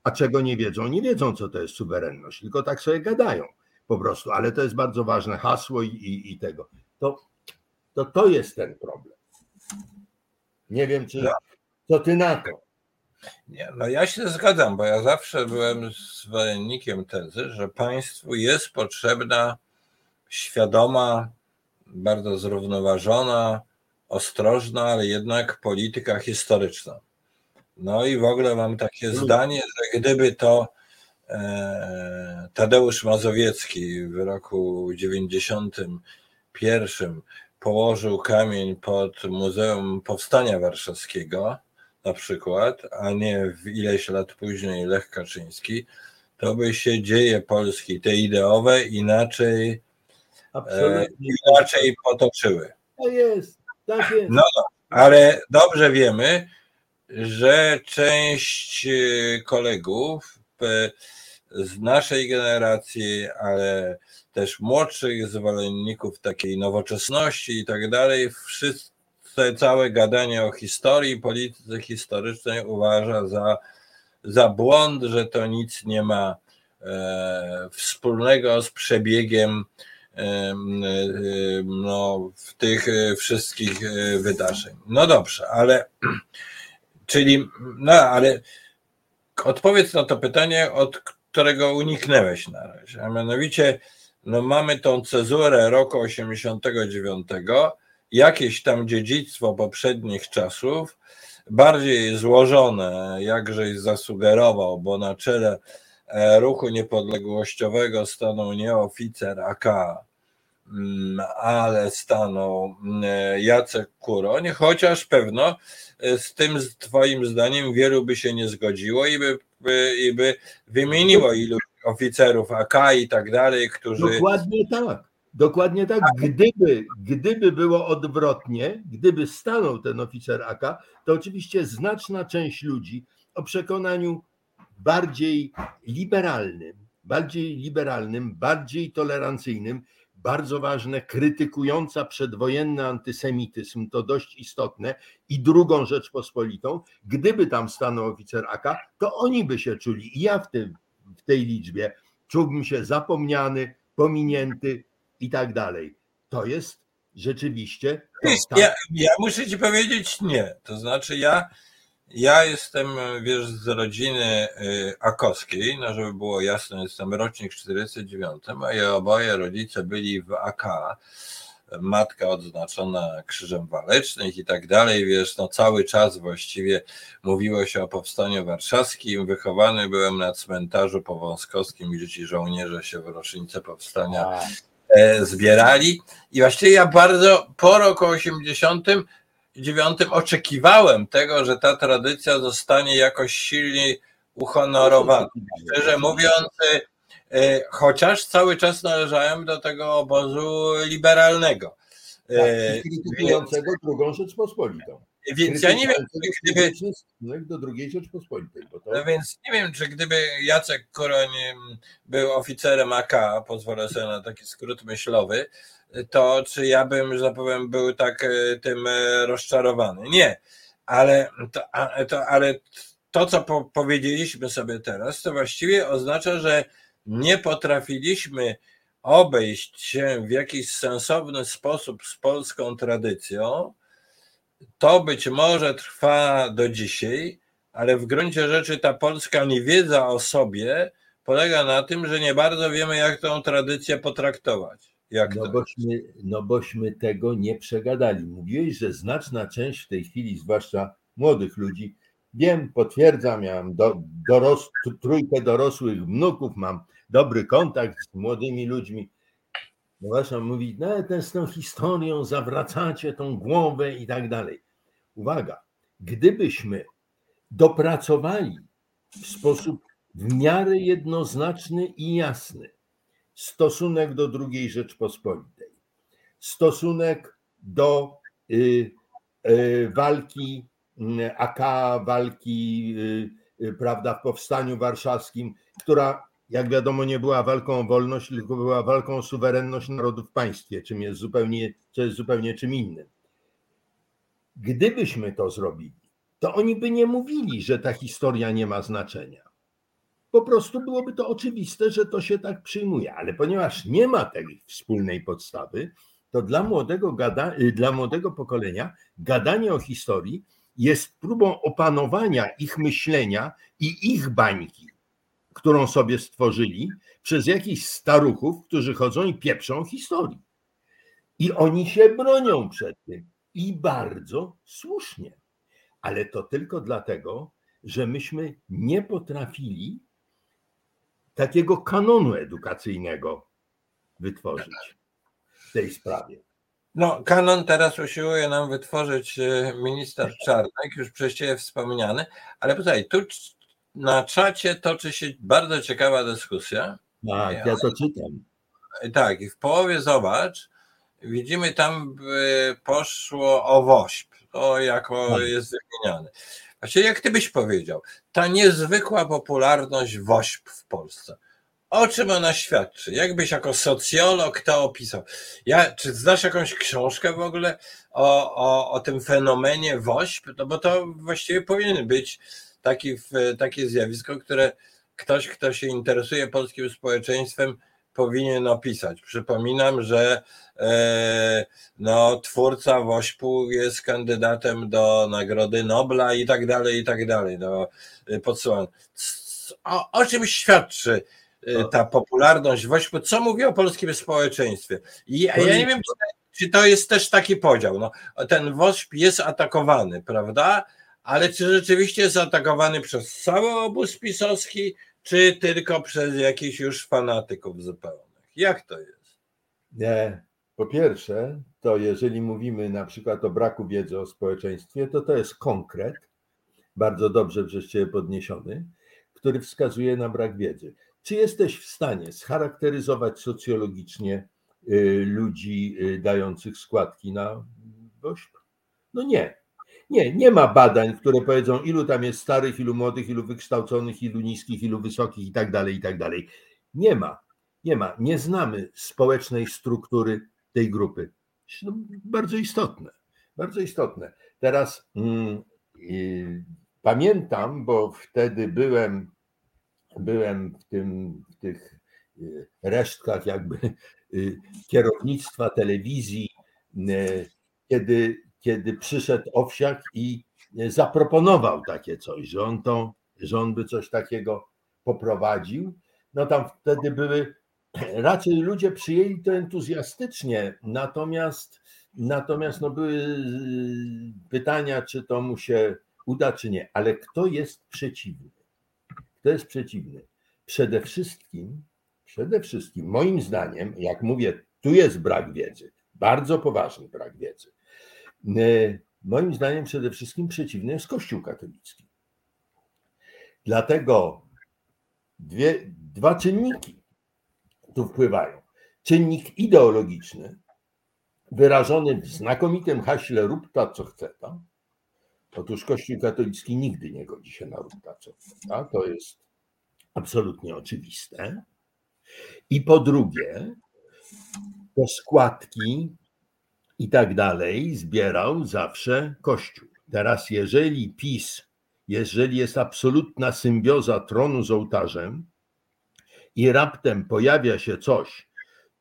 Speaker 3: a czego nie wiedzą? Nie wiedzą, co to jest suwerenność, tylko tak sobie gadają po prostu, ale to jest bardzo ważne hasło i, i, i tego. To, to to jest ten problem. Nie wiem, czy co ty na to.
Speaker 2: Nie, no ja się zgadzam, bo ja zawsze byłem zwolennikiem tezy, że państwu jest potrzebna świadoma, bardzo zrównoważona, ostrożna, ale jednak polityka historyczna. No i w ogóle mam takie mm. zdanie, że gdyby to e, Tadeusz Mazowiecki w roku 91 położył kamień pod Muzeum Powstania Warszawskiego, na przykład, a nie w ileś lat później Lech Kaczyński, to by się dzieje Polski, te ideowe, inaczej, e, inaczej potoczyły.
Speaker 3: To jest, tak jest.
Speaker 2: No, ale dobrze wiemy, że część e, kolegów e, z naszej generacji, ale też młodszych zwolenników takiej nowoczesności i tak dalej, wszyscy całe gadanie o historii, polityce historycznej uważa za, za błąd, że to nic nie ma e, wspólnego z przebiegiem e, e, no, tych wszystkich wydarzeń. No dobrze, ale czyli, no ale odpowiedz na to pytanie, od którego uniknęłeś na razie, a mianowicie no mamy tą cezurę roku 89, jakieś tam dziedzictwo poprzednich czasów, bardziej złożone, jakżeś zasugerował, bo na czele e, ruchu niepodległościowego stanął nie oficer AK, ale stanął mm, Jacek Kuroń, chociaż pewno e, z tym twoim zdaniem wielu by się nie zgodziło i by, by, i by wymieniło ilu oficerów AK i tak dalej, którzy...
Speaker 3: Dokładnie tak. Dokładnie tak. Gdyby, gdyby było odwrotnie, gdyby stanął ten oficer AK, to oczywiście znaczna część ludzi o przekonaniu bardziej liberalnym, bardziej liberalnym, bardziej tolerancyjnym, bardzo ważne, krytykująca przedwojenny antysemityzm, to dość istotne, i drugą Rzeczpospolitą, gdyby tam stanął oficer AK, to oni by się czuli, i ja w, tym, w tej liczbie, czułbym się zapomniany, pominięty, i tak dalej. To jest rzeczywiście. To,
Speaker 2: tak. ja, ja muszę ci powiedzieć nie. To znaczy, ja, ja jestem, wiesz, z rodziny y, akowskiej, no żeby było jasne, jestem rocznik 49, a ja oboje rodzice byli w AK matka odznaczona Krzyżem Walecznym i tak dalej, wiesz, no cały czas właściwie mówiło się o Powstaniu Warszawskim, wychowany byłem na cmentarzu powązkowskim, gdzie ci żołnierze się w rocznicę Powstania E, zbierali. I właściwie ja bardzo po roku 89 oczekiwałem tego, że ta tradycja zostanie jakoś silniej uhonorowana. Szczerze mówiąc, e, chociaż cały czas należałem do tego obozu liberalnego.
Speaker 3: Tak, krytykującego drugą Rzeczpospolitą.
Speaker 2: Więc ja nie wiem,
Speaker 3: gdyby. Do drugiej Rzeczpospolitej.
Speaker 2: Bo to... No więc nie wiem, czy gdyby Jacek Koroń był oficerem AK, pozwolę sobie na taki skrót myślowy, to czy ja bym, że tak powiem, był tak e, tym e, rozczarowany. Nie, ale to, to, ale to co po, powiedzieliśmy sobie teraz, to właściwie oznacza, że nie potrafiliśmy obejść się w jakiś sensowny sposób z polską tradycją, to być może trwa do dzisiaj, ale w gruncie rzeczy ta polska niewiedza o sobie polega na tym, że nie bardzo wiemy, jak tą tradycję potraktować. Jak
Speaker 3: no, bośmy, no bośmy tego nie przegadali. Mówiłeś, że znaczna część w tej chwili, zwłaszcza młodych ludzi, wiem, potwierdzam, miałem do, doros, trójkę dorosłych wnuków, mam dobry kontakt z młodymi ludźmi. Właśnie, mówi, no z tą historią zawracacie tą głowę i tak dalej. Uwaga, gdybyśmy dopracowali w sposób w miarę jednoznaczny i jasny stosunek do II Rzeczpospolitej, stosunek do y, y, walki AK, walki prawda, w powstaniu warszawskim, która jak wiadomo nie była walką o wolność, tylko była walką o suwerenność narodu w państwie, czym jest zupełnie, co jest zupełnie czym innym. Gdybyśmy to zrobili, to oni by nie mówili, że ta historia nie ma znaczenia. Po prostu byłoby to oczywiste, że to się tak przyjmuje, ale ponieważ nie ma tej wspólnej podstawy, to dla młodego, gada, y, dla młodego pokolenia gadanie o historii jest próbą opanowania ich myślenia i ich bańki, którą sobie stworzyli przez jakichś staruchów, którzy chodzą i pieprzą historii. I oni się bronią przed tym. I bardzo słusznie. Ale to tylko dlatego, że myśmy nie potrafili takiego kanonu edukacyjnego wytworzyć w tej sprawie.
Speaker 2: No, kanon teraz usiłuje nam wytworzyć e, minister Czarnek, już przecież wspomniany, ale tutaj tu na czacie toczy się bardzo ciekawa dyskusja.
Speaker 3: Tak, ja to czytam.
Speaker 2: Tak, i w połowie zobacz, widzimy tam poszło o WOŚP, to jako tak. jest wymieniane. Właściwie jak ty byś powiedział, ta niezwykła popularność WOŚP w Polsce, o czym ona świadczy? Jakbyś jako socjolog to opisał? Ja, czy znasz jakąś książkę w ogóle o, o, o tym fenomenie WOŚP? No bo to właściwie powinien być taki, takie zjawisko, które ktoś, kto się interesuje polskim społeczeństwem, powinien opisać. Przypominam, że e, no, twórca Wośpu jest kandydatem do Nagrody Nobla i tak dalej, i tak dalej. No, podsyłam. O, o czym świadczy e, ta popularność Wośpu? Co mówi o polskim społeczeństwie? I ja, ja nie wiem, czy, czy to jest też taki podział. No, ten Wośp jest atakowany, prawda? Ale czy rzeczywiście jest atakowany przez cały obóz pisowski, czy tylko przez jakichś już fanatyków zupełnych? Jak to jest?
Speaker 3: Nie. Po pierwsze, to jeżeli mówimy na przykład o braku wiedzy o społeczeństwie, to to jest konkret, bardzo dobrze Ciebie podniesiony, który wskazuje na brak wiedzy. Czy jesteś w stanie scharakteryzować socjologicznie y, ludzi y, dających składki na WOŚP? No nie. Nie, nie ma badań, które powiedzą, ilu tam jest starych, ilu młodych, ilu wykształconych, ilu niskich, ilu wysokich i tak dalej, i tak dalej. Nie ma, nie ma. Nie znamy społecznej struktury tej grupy. No, bardzo istotne, bardzo istotne. Teraz mm, pamiętam, bo wtedy byłem, byłem w, tym, w tych y, resztkach jakby y, kierownictwa telewizji, y, kiedy kiedy przyszedł Owsiak i zaproponował takie coś, że on, to, że on by coś takiego poprowadził. No tam wtedy były, raczej ludzie przyjęli to entuzjastycznie, natomiast, natomiast no były pytania, czy to mu się uda, czy nie. Ale kto jest przeciwny? Kto jest przeciwny? Przede wszystkim, przede wszystkim, moim zdaniem, jak mówię, tu jest brak wiedzy, bardzo poważny brak wiedzy E, moim zdaniem przede wszystkim przeciwny jest Kościół katolicki. Dlatego dwie, dwa czynniki tu wpływają. Czynnik ideologiczny, wyrażony w znakomitym haśle rób ta, co chce ta. Otóż Kościół katolicki nigdy nie godzi się na rób ta, co chce ta. To jest absolutnie oczywiste. I po drugie, te składki i tak dalej zbierał zawsze Kościół. Teraz, jeżeli PiS, jeżeli jest absolutna symbioza tronu z ołtarzem i raptem pojawia się coś,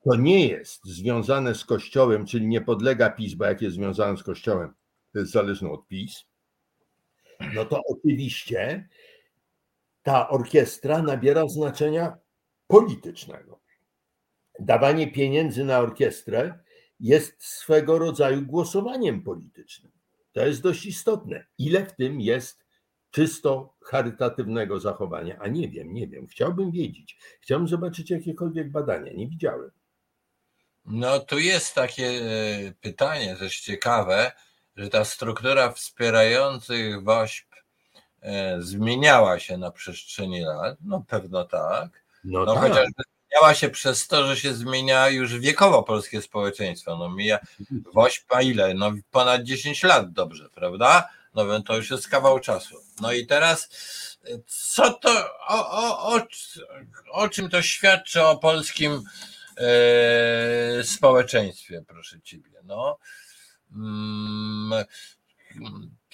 Speaker 3: to nie jest związane z Kościołem, czyli nie podlega PiS, bo jak jest związane z Kościołem, to jest zależne od PiS, no to oczywiście ta orkiestra nabiera znaczenia politycznego. Dawanie pieniędzy na orkiestrę jest swego rodzaju głosowaniem politycznym. To jest dość istotne. Ile w tym jest czysto charytatywnego zachowania? A nie wiem, nie wiem. Chciałbym wiedzieć. Chciałbym zobaczyć jakiekolwiek badania. Nie widziałem.
Speaker 2: No, tu jest takie e, pytanie też ciekawe, że ta struktura wspierających WOŚP e, zmieniała się na przestrzeni lat. No pewno tak. No, no tak. chociażby zmieniała się przez to, że się zmienia już wiekowo polskie społeczeństwo. No mija Wośpa ile? No ponad 10 lat dobrze, prawda? No to już jest kawał czasu. No i teraz co to, o, o, o, o czym to świadczy o polskim e, społeczeństwie, proszę ciebie? No. Mm,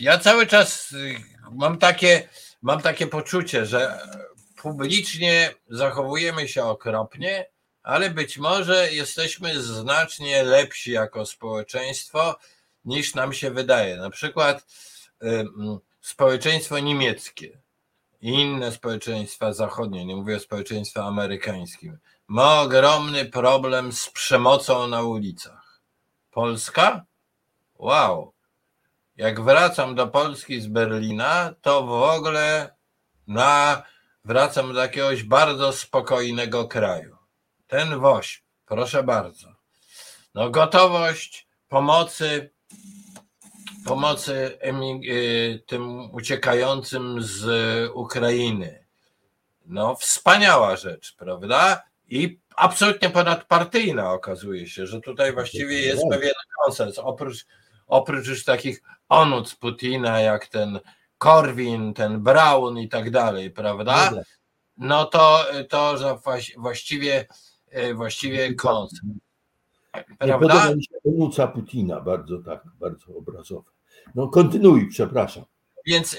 Speaker 2: ja cały czas mam takie, mam takie poczucie, że publicznie zachowujemy się okropnie, ale być może jesteśmy znacznie lepsi jako społeczeństwo niż nam się wydaje. Na przykład społeczeństwo niemieckie i inne społeczeństwa zachodnie, nie mówię o społeczeństwie amerykańskim, ma ogromny problem z przemocą na ulicach. Polska? Wow. Jak wracam do Polski z Berlina, to w ogóle na wracam do jakiegoś bardzo spokojnego kraju. Ten woś, proszę bardzo. No, gotowość pomocy, pomocy y, tym uciekającym z Ukrainy. No, wspaniała rzecz, prawda? I absolutnie ponadpartyjna okazuje się, że tutaj właściwie jest pewien konsens. Oprócz, oprócz już takich onuc Putina, jak ten Korwin, ten Brown i tak dalej, prawda? No to, to że właściwie, e, właściwie konsens.
Speaker 3: Prawda? Podoba mi się onuca Putina, bardzo tak, bardzo obrazowe. No kontynuuj, przepraszam.
Speaker 2: Więc, e,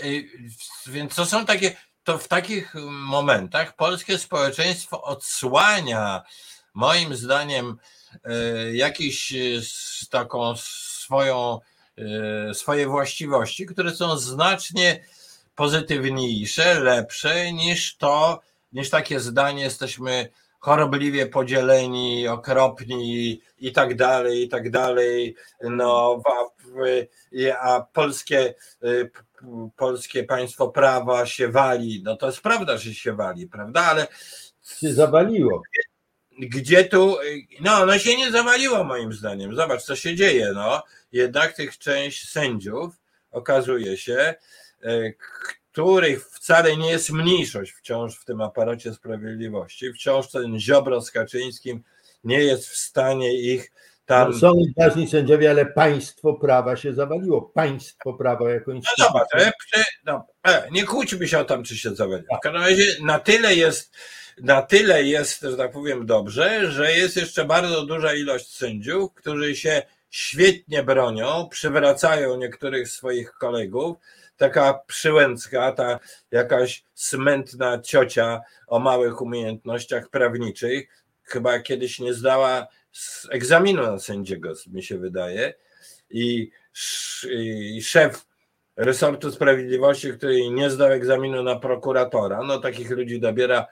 Speaker 2: więc to są takie, to w takich momentach polskie społeczeństwo odsłania moim zdaniem e, jakiś taką swoją swoje właściwości, które są znacznie pozytywniejsze, lepsze niż to, niż takie zdanie jesteśmy chorobliwie podzieleni, okropni i tak dalej, i tak dalej. No, a polskie, e, polskie państwo prawa się wali. No to jest prawda, że się wali, prawda? Ale
Speaker 3: się zawaliło.
Speaker 2: Gdzie tu, no, no się nie zawaliło moim zdaniem. Zobacz, co się dzieje, no jednak tych część sędziów okazuje się, e, których wcale nie jest mniejszość wciąż w tym aparacie sprawiedliwości, wciąż ten Ziobro z Kaczyńskim nie jest w stanie ich tam...
Speaker 3: No są ważni sędziowie, ale państwo prawa się zawaliło. Państwo prawa jako instytucja. No zobacz,
Speaker 2: e, no, e, nie kłóćmy się o tam, czy się zawaliło. W każdym razie na tyle jest na tyle jest, że tak powiem, dobrze, że jest jeszcze bardzo duża ilość sędziów, którzy się świetnie bronią, przywracają niektórych swoich kolegów. Taka przyłęcka, ta jakaś smętna ciocia o małych umiejętnościach prawniczych, chyba kiedyś nie zdała egzaminu na sędziego, mi się wydaje. I, i szef resortu sprawiedliwości, który nie zdał egzaminu na prokuratora, no takich ludzi dobiera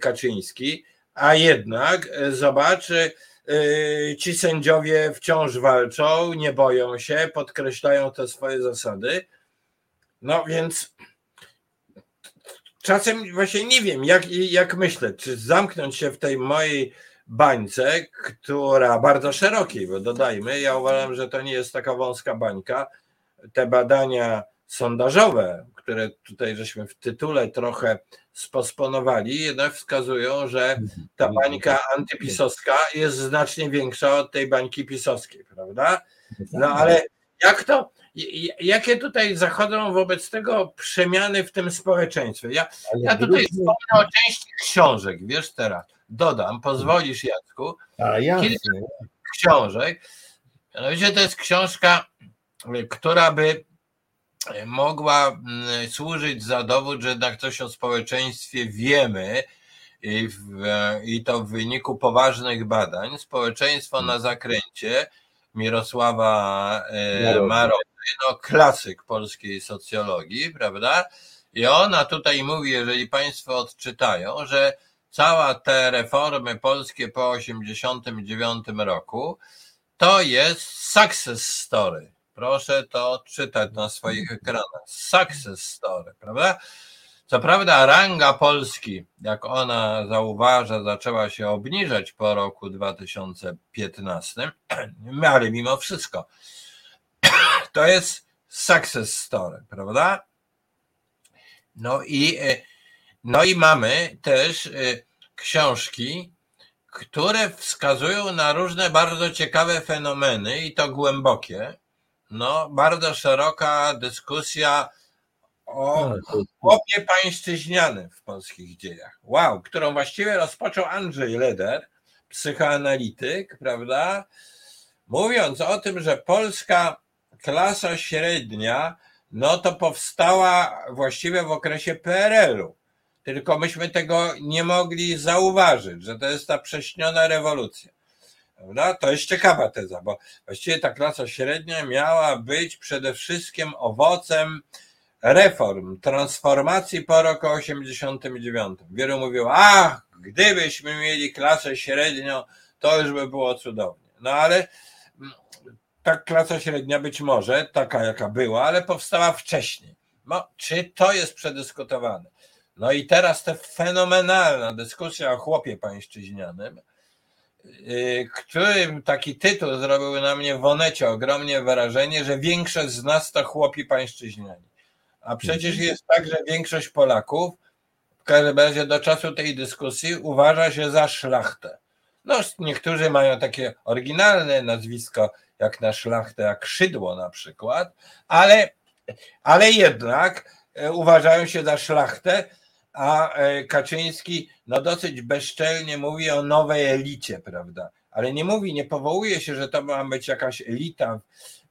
Speaker 2: Kaczyński, a jednak e, zobaczy, Yy, ci sędziowie wciąż walczą, nie boją się, podkreślają te swoje zasady. No więc czasem właśnie nie wiem, jak, jak myślę, czy zamknąć się w tej mojej bańce, która bardzo szerokiej, bo dodajmy, ja uważam, że to nie jest taka wąska bańka. Te badania sondażowe, które tutaj żeśmy w tytule trochę sposponowali, jednak wskazują, że ta bańka antypisowska jest znacznie większa od tej bańki pisowskiej, prawda? No ale jak to, jakie tutaj zachodzą wobec tego przemiany w tym społeczeństwie? Ja, ja tutaj wspomnę o części książek, wiesz teraz, dodam, pozwolisz Jacku, kilka książek, mianowicie to jest książka, która by mogła mm, służyć za dowód, że jednak coś o społeczeństwie wiemy i, w, i to w wyniku poważnych badań. Społeczeństwo na zakręcie Mirosława e, Marody, no klasyk polskiej socjologii, prawda? I ona tutaj mówi, jeżeli Państwo odczytają, że cała te reformy polskie po 89 roku to jest success story Proszę to czytać na swoich ekranach. Success story, prawda? Co prawda, ranga Polski, jak ona zauważa, zaczęła się obniżać po roku 2015, ale mimo wszystko to jest success story, prawda? No i, no i mamy też y, książki które wskazują na różne bardzo ciekawe fenomeny i to głębokie. No, bardzo szeroka dyskusja o chłopie pańszczyźnianym w polskich dziejach. Wow, którą właściwie rozpoczął Andrzej Leder, psychoanalityk, prawda? Mówiąc o tym, że polska klasa średnia, no to powstała właściwie w okresie PRL-u. Tylko myśmy tego nie mogli zauważyć, że to jest ta prześniona rewolucja. Prawda? To jest ciekawa teza, bo właściwie ta klasa średnia miała być przede wszystkim owocem reform, transformacji po roku 89. Wielu mówił, ach, gdybyśmy mieli klasę średnią, to już by było cudownie. No ale mm, ta klasa średnia być może, taka jaka była, ale powstała wcześniej. No, czy to jest przedyskutowane? No i teraz ta fenomenalna dyskusja o chłopie pańszczyźnianym, którym taki tytuł zrobił na mnie w Onecie ogromnie wrażenie, że większość z nas to chłopi pańszczyźniani. A przecież mhm. jest tak, że większość Polaków, w każdym razie do czasu tej dyskusji, uważa się za szlachtę. No, niektórzy mają takie oryginalne nazwisko, jak na szlachtę, jak szydło na przykład, ale, ale jednak e, uważają się za szlachtę, a e, Kaczyński no dosyć bezczelnie mówi o nowej elicie, prawda? Ale nie mówi, nie powołuje się, że to ma być jakaś elita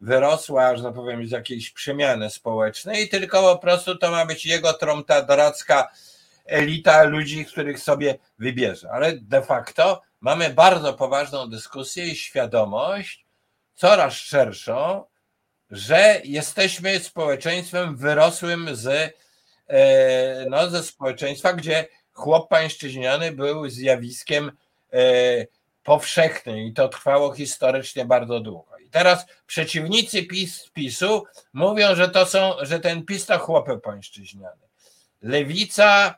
Speaker 2: wyrosła, że tak powiem, z jakiejś przemiany społecznej, tylko po prostu to ma być jego trątadracka elita ludzi, których sobie wybierze. Ale de facto mamy bardzo poważną dyskusję i świadomość, coraz szerszą, że jesteśmy społeczeństwem wyrosłym z, no, ze społeczeństwa, gdzie chłop pańszczyźniany był zjawiskiem e, powszechnym i to trwało historycznie bardzo długo. I teraz przeciwnicy PiS, PiSu mówią, że to są, że ten PiS to chłopy pańszczyźniany. Lewica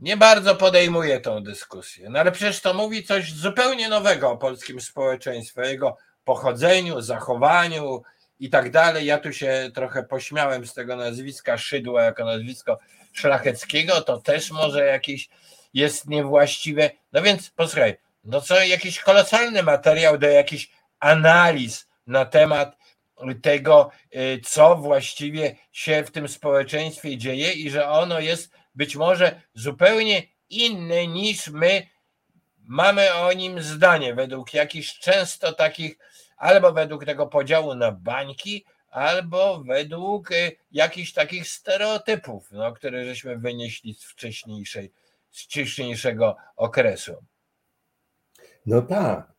Speaker 2: nie bardzo podejmuje tą dyskusję. No ale przecież to mówi coś zupełnie nowego o polskim społeczeństwie, jego pochodzeniu, zachowaniu i tak dalej. Ja tu się trochę pośmiałem z tego nazwiska Szydła jako nazwisko szlacheckiego, to też może jakieś jest niewłaściwe. No więc posłuchaj, no co jakiś kolosalny materiał do jakichś analiz na temat tego, y, co właściwie się w tym społeczeństwie dzieje i że ono jest być może zupełnie inne niż my mamy o nim zdanie, według jakichś często takich, albo według tego podziału na bańki, albo według y, jakichś takich stereotypów, no, które żeśmy wynieśli z wcześniejszej, z wcześniejszego okresu.
Speaker 3: No tak.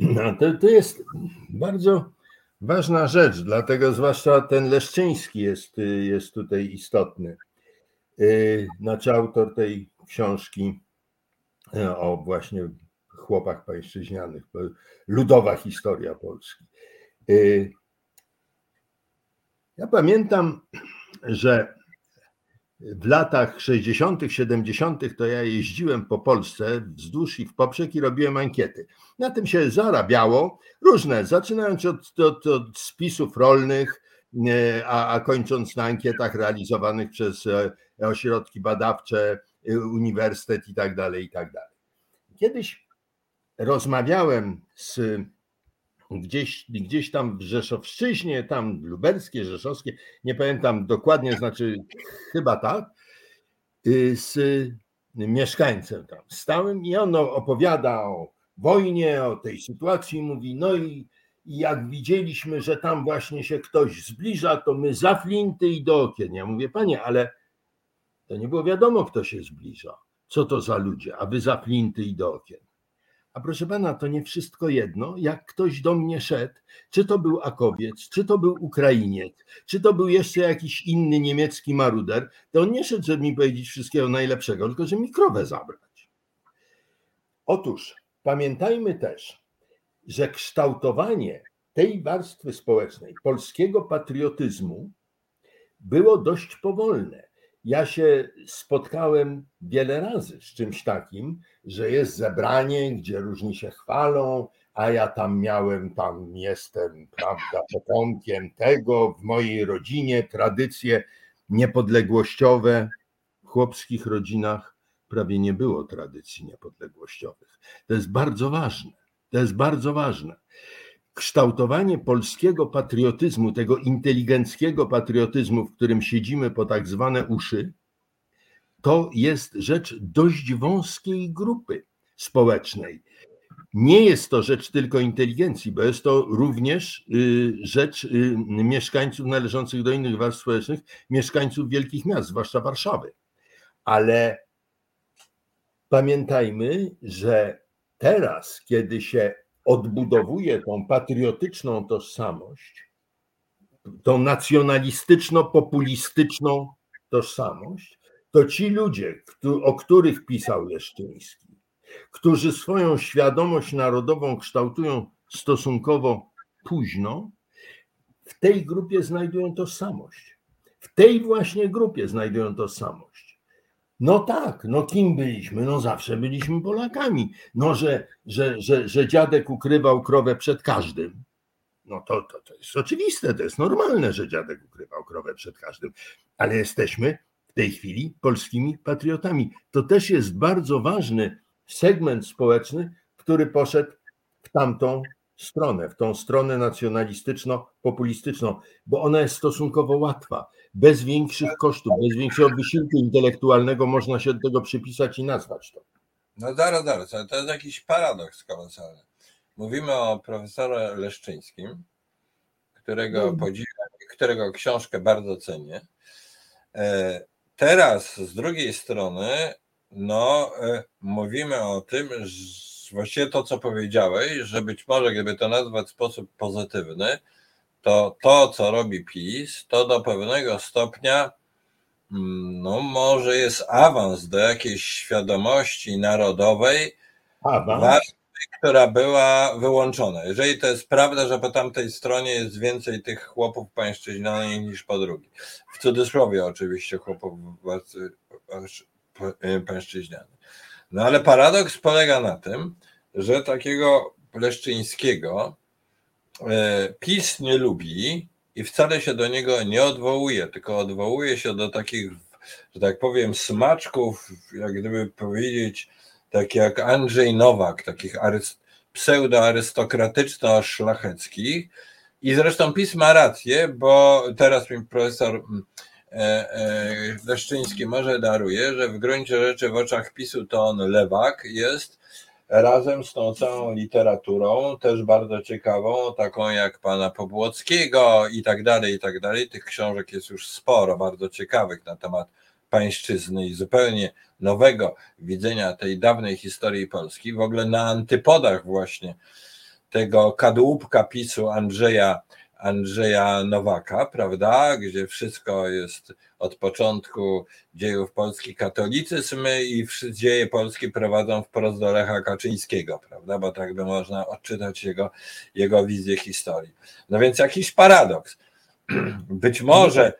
Speaker 3: No, to, to jest bardzo ważna rzecz, dlatego zwłaszcza ten Leszczyński jest, jest tutaj istotny. Y, znaczy autor tej książki o właśnie chłopach pańszczyźnianych, ludowa historia Polski. Y, ja pamiętam, że w latach 60., 70. to ja jeździłem po Polsce wzdłuż i w poprzek i robiłem ankiety. Na tym się zarabiało różne, zaczynając od, od, od spisów rolnych, e, a, a kończąc na ankietach realizowanych przez e, ośrodki badawcze, e, uniwersytet i tak dalej, i tak dalej. Kiedyś rozmawiałem z gdzieś, gdzieś tam w Rzeszowszczyźnie, tam lubelskie, rzeszowskie, nie pamiętam dokładnie, znaczy chyba tak, y, z mieszkańcem tam stałym i on opowiada o wojnie, o tej sytuacji, mówi, no i, jak widzieliśmy, że tam właśnie się ktoś zbliża, to my za flinty i do okien. Ja mówię, panie, ale to nie było wiadomo, kto się zbliża, co to za ludzie, a wy za flinty i do okien. A proszę pana, to nie wszystko jedno. Jak ktoś do mnie szedł, czy to był Akowiec, czy to był Ukrainiec, czy to był jeszcze jakiś inny niemiecki maruder, to on nie szedł, żeby mi powiedzieć wszystkiego najlepszego, tylko żeby mi krowę zabrać. Otóż pamiętajmy też, że kształtowanie tej warstwy społecznej, polskiego patriotyzmu, było dość powolne. Ja się spotkałem wiele razy z czymś takim, że jest zebranie, gdzie różni się chwalą, a ja tam miałem, tam jestem, prawda, potomkiem tego, w mojej rodzinie tradycje niepodległościowe w chłopskich rodzinach prawie nie było tradycji niepodległościowych. To jest bardzo ważne. To jest bardzo ważne. Kształtowanie polskiego patriotyzmu, tego inteligenckiego patriotyzmu, w którym siedzimy po tak zwane uszy, to jest rzecz dość wąskiej grupy społecznej. Nie jest to rzecz tylko inteligencji, bo jest to również y, rzecz y, mieszkańców należących do innych warstw społecznych, mieszkańców wielkich miast, zwłaszcza Warszawy. Ale pamiętajmy, że teraz, kiedy się odbudowuje tą patriotyczną tożsamość, tą nacjonalistyczno-populistyczną tożsamość, to ci ludzie, o których pisał Leszczyński, którzy swoją świadomość narodową kształtują stosunkowo późno, w tej grupie znajdują tożsamość. W tej właśnie grupie znajdują tożsamość. No tak, no kim byliśmy? No zawsze byliśmy Polakami. No, że, że, że, że dziadek ukrywał krowę przed każdym. No to, to, to jest oczywiste, to jest normalne, że dziadek ukrywał krowę przed każdym, ale jesteśmy w tej chwili polskimi patriotami. To też jest bardzo ważny segment społeczny, który poszedł w tamtą stronę, w tą stronę nacjonalistyczno-populistyczną, bo ona jest stosunkowo łatwa. Bez większych kosztów, bez większego wysiłku intelektualnego można się do tego przypisać i nazwać to.
Speaker 2: No zaraz, zaraz, to jest jakiś paradoks kolosalny. Mówimy o profesorze Leszczyńskim, którego no. podziwiam, którego książkę bardzo cenię. E, teraz z drugiej strony no, e, mówimy o tym, że właściwie to, co powiedziałeś, że być może, gdyby to nazwać w sposób pozytywny, to to, co robi PiS, to do pewnego stopnia, mm, no, może jest awans do jakiejś świadomości narodowej, warstwy, która była wyłączona. Jeżeli to jest prawda, że po tamtej stronie jest więcej tych chłopów pańszczyźnianych niż po drugiej. W cudzysłowie oczywiście chłopów E, pańszczyźniany. No ale paradoks polega na tym, że takiego Leszczyńskiego PiS nie lubi i wcale się do niego nie odwołuje, tylko odwołuje się do takich, że tak powiem, smaczków, jak gdyby powiedzieć, tak jak Andrzej Nowak, takich pseudo-arystokratyczno-szlacheckich. I zresztą PiS ma rację, bo teraz mi profesor E, e, Leszczyński może daruje, że w gruncie rzeczy w oczach PiSu to on lewak jest, razem z tą całą literaturą, też bardzo ciekawą, taką jak pana Pobłockiego i tak dalej, i tak dalej. Tych książek jest już sporo, bardzo ciekawych na temat pańszczyzny i zupełnie nowego widzenia tej dawnej historii Polski. W ogóle na antypodach właśnie tego kadłubka PiSu Andrzeja Andrzeja Nowaka, prawda, gdzie wszystko jest od początku dziejów Polski katolicyzm i dzieje Polski prowadzą wprost do Lecha Kaczyńskiego, prawda, bo tak by można odczytać jego, jego wizję historii. No więc jakiś paradoks. Być może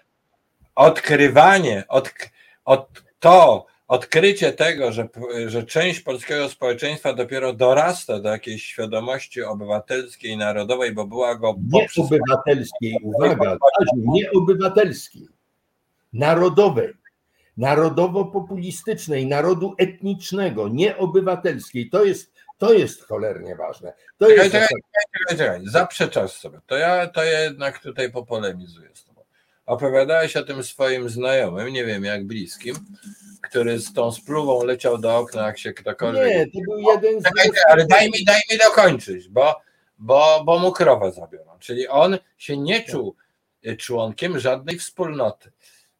Speaker 2: odkrywanie, od, od to, odkrycie tego, że, że część polskiego społeczeństwa dopiero dorasta do jakiejś świadomości obywatelskiej narodowej, bo była go.
Speaker 3: Nie obywatelskiej, uwaga, nie obywatelskiej, narodowej, narodowo-populistycznej, narodu etnicznego, nie obywatelskiej. To jest, to jest cholernie ważne. To
Speaker 2: czekaj, jest czekaj, czekaj, czekaj, zaprzeczasz sobie. To ja, to ja jednak tutaj popolemizuję z tobą. Opowiadałeś o tym swoim znajomym, nie wiem jak bliskim, który z tą spluwą leciał do okna, jak się ktokolwiek...
Speaker 3: Nie, to był jeden z...
Speaker 2: Czekaj, ale daj mi, daj mi dokończyć, bo, bo, bo mu krowę zabiorą. Czyli on się nie czuł członkiem żadnej wspólnoty.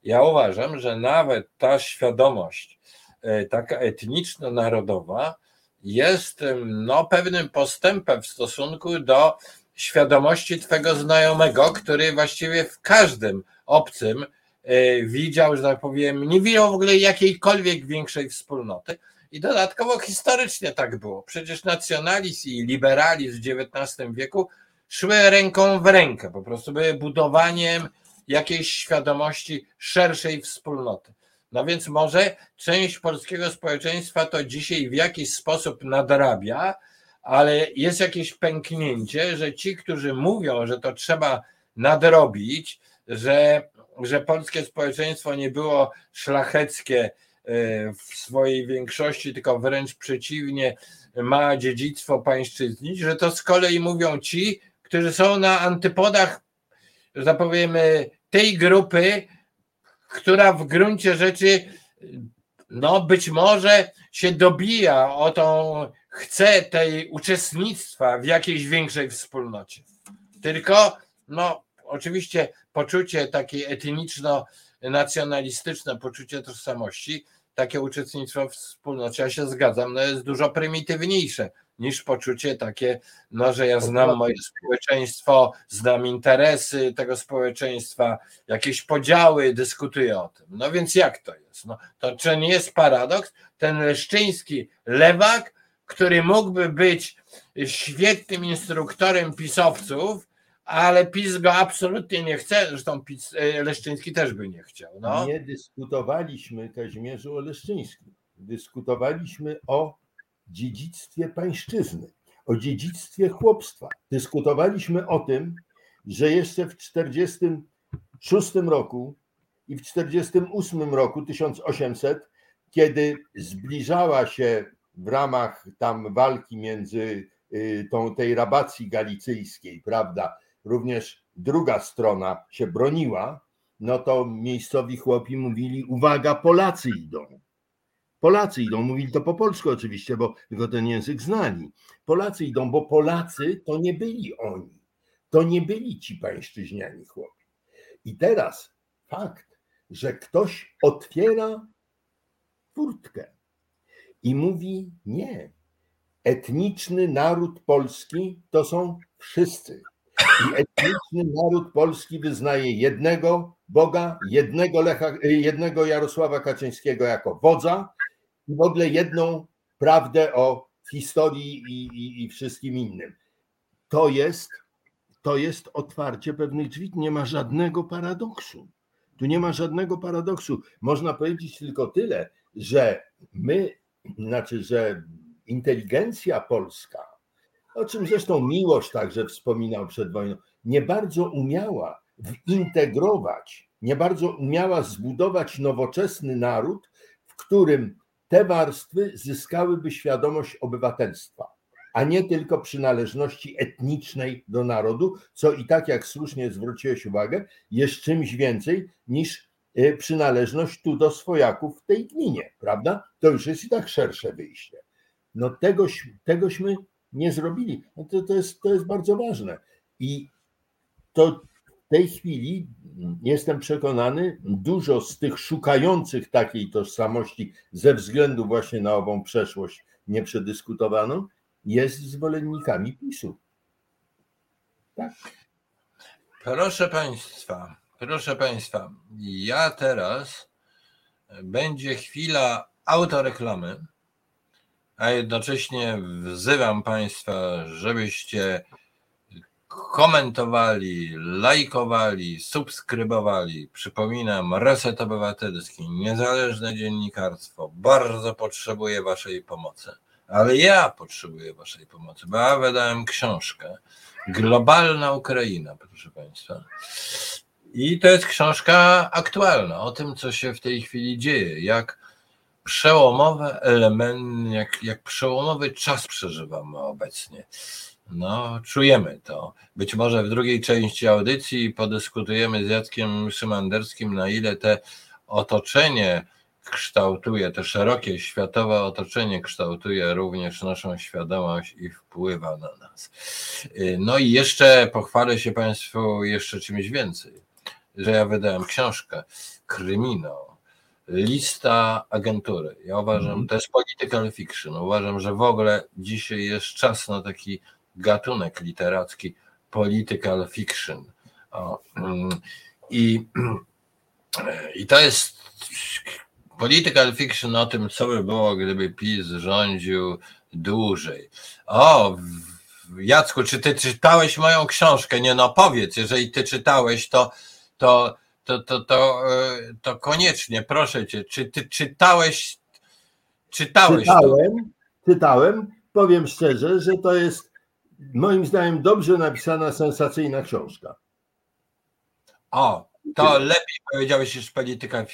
Speaker 2: Ja uważam, że nawet ta świadomość e, taka etniczno-narodowa jest no, pewnym postępem w stosunku do świadomości twego znajomego, który właściwie w każdym obcym widział, że tak powiem, nie widział w ogóle jakiejkolwiek większej wspólnoty. I dodatkowo historycznie tak było. Przecież nacjonalizm i liberalizm w XIX wieku szły ręką w rękę, po prostu były budowaniem jakiejś świadomości szerszej wspólnoty. No więc może część polskiego społeczeństwa to dzisiaj w jakiś sposób nadrabia, ale jest jakieś pęknięcie, że ci, którzy mówią, że to trzeba nadrobić, że że polskie społeczeństwo nie było szlacheckie w swojej większości, tylko wręcz przeciwnie, ma dziedzictwo pańszczyznić, że to z kolei mówią ci, którzy są na antypodach, że tak tej grupy, która w gruncie rzeczy no być może się dobija o tą, chce tej uczestnictwa w jakiejś większej wspólnocie. Tylko, no oczywiście poczucie takie etniczno-nacjonalistyczne, poczucie tożsamości, takie uczestnictwo w wspólnocie, ja się zgadzam, no jest dużo prymitywniejsze niż poczucie takie, no, że ja znam moje społeczeństwo, znam interesy tego społeczeństwa, jakieś podziały, dyskutuję o tym. No więc jak to jest? No, to czy nie jest paradoks? Ten leszczyński lewak, który mógłby być świetnym instruktorem pisowców, ale PiS go absolutnie nie chce, zresztą PiS, e, Leszczyński też by nie chciał. No.
Speaker 3: Nie dyskutowaliśmy, Kazimierzu, o Leszczyńskim. Dyskutowaliśmy o dziedzictwie pańszczyzny, o dziedzictwie chłopstwa. Dyskutowaliśmy o tym, że jeszcze w 1946 roku i w 1948 roku 1800, kiedy zbliżała się w ramach tam walki między y, tą, tej rabacji galicyjskiej, prawda, również druga strona się broniła, no to miejscowi chłopi mówili: Uwaga, Polacy idą. Polacy idą, mówili to po polsku oczywiście, bo tylko ten język znali. Polacy idą, bo Polacy to nie byli oni. To nie byli ci pańszczyźniani chłopi. I teraz fakt, że ktoś otwiera furtkę i mówi nie. Etniczny naród polski to są wszyscy. I etniczny naród polski wyznaje jednego Boga, jednego, Lecha, jednego Jarosława Kaczyńskiego jako wodza i w ogóle jedną prawdę o historii i, i, i wszystkim innym. To jest, to jest otwarcie pewnych drzwi. Nie ma żadnego paradoksu. Tu nie ma żadnego paradoksu. Można powiedzieć tylko tyle, że my, znaczy, że inteligencja polska, o czym zresztą Miłosz także wspominał przed wojną, nie bardzo umiała zintegrować, nie bardzo umiała zbudować nowoczesny naród, w którym te warstwy zyskałyby świadomość obywatelstwa, a nie tylko przynależności etnicznej do narodu, co i tak, jak słusznie zwróciłeś uwagę, jest czymś więcej niż e, przynależność tu do swojaków w tej gminie, prawda? To już jest i tak szersze wyjście. No tegoś, tegośmy nie zrobili. No to, to, jest, to jest bardzo ważne. I to w tej chwili jestem przekonany, dużo z tych szukających takiej tożsamości ze względu właśnie na ową przeszłość nieprzedyskutowaną jest zwolennikami PiSu.
Speaker 2: Tak. Proszę Państwa, proszę Państwa, ja teraz będzie chwila autoreklamy, a jednocześnie wzywam Państwa, żebyście komentowali, lajkowali, subskrybowali. Przypominam, Reset Obywatelski, niezależne dziennikarstwo bardzo potrzebuje Waszej pomocy. Ale ja potrzebuję Waszej pomocy, bo ja wydałem książkę Globalna Ukraina, proszę Państwa. I to jest książka aktualna o tym, co się w tej chwili dzieje, jak przełomowe elementy, jak, jak przełomowy czas przeżywamy obecnie. No, czujemy to. Być może w drugiej części audycji podyskutujemy z Jackiem Szymanderskim, na ile te otoczenie kształtuje, te szerokie światowe otoczenie kształtuje również naszą świadomość i wpływa na nas. No i jeszcze pochwalę się Państwu jeszcze czymś więcej, że ja wydałem książkę Krymino, lista agentury. Ja uważam, mhm. to jest political fiction. Uważam, że w ogóle dzisiaj jest czas na taki gatunek literacki political fiction. O, mm, i, I to jest political fiction o tym, co by było, gdyby PiS rządził dłużej. O, Jacku, czy ty czytałeś moją książkę? Nie no, powiedz, jeżeli ty czytałeś, to, to, to, to, to, e, to koniecznie, proszę cię, czy ty czytałeś, czytałeś
Speaker 3: czytałem, to? Czytałem, powiem szczerze, że to jest moim zdaniem dobrze napisana, sensacyjna książka.
Speaker 2: O, to lepiej powiedziałeś niż polityka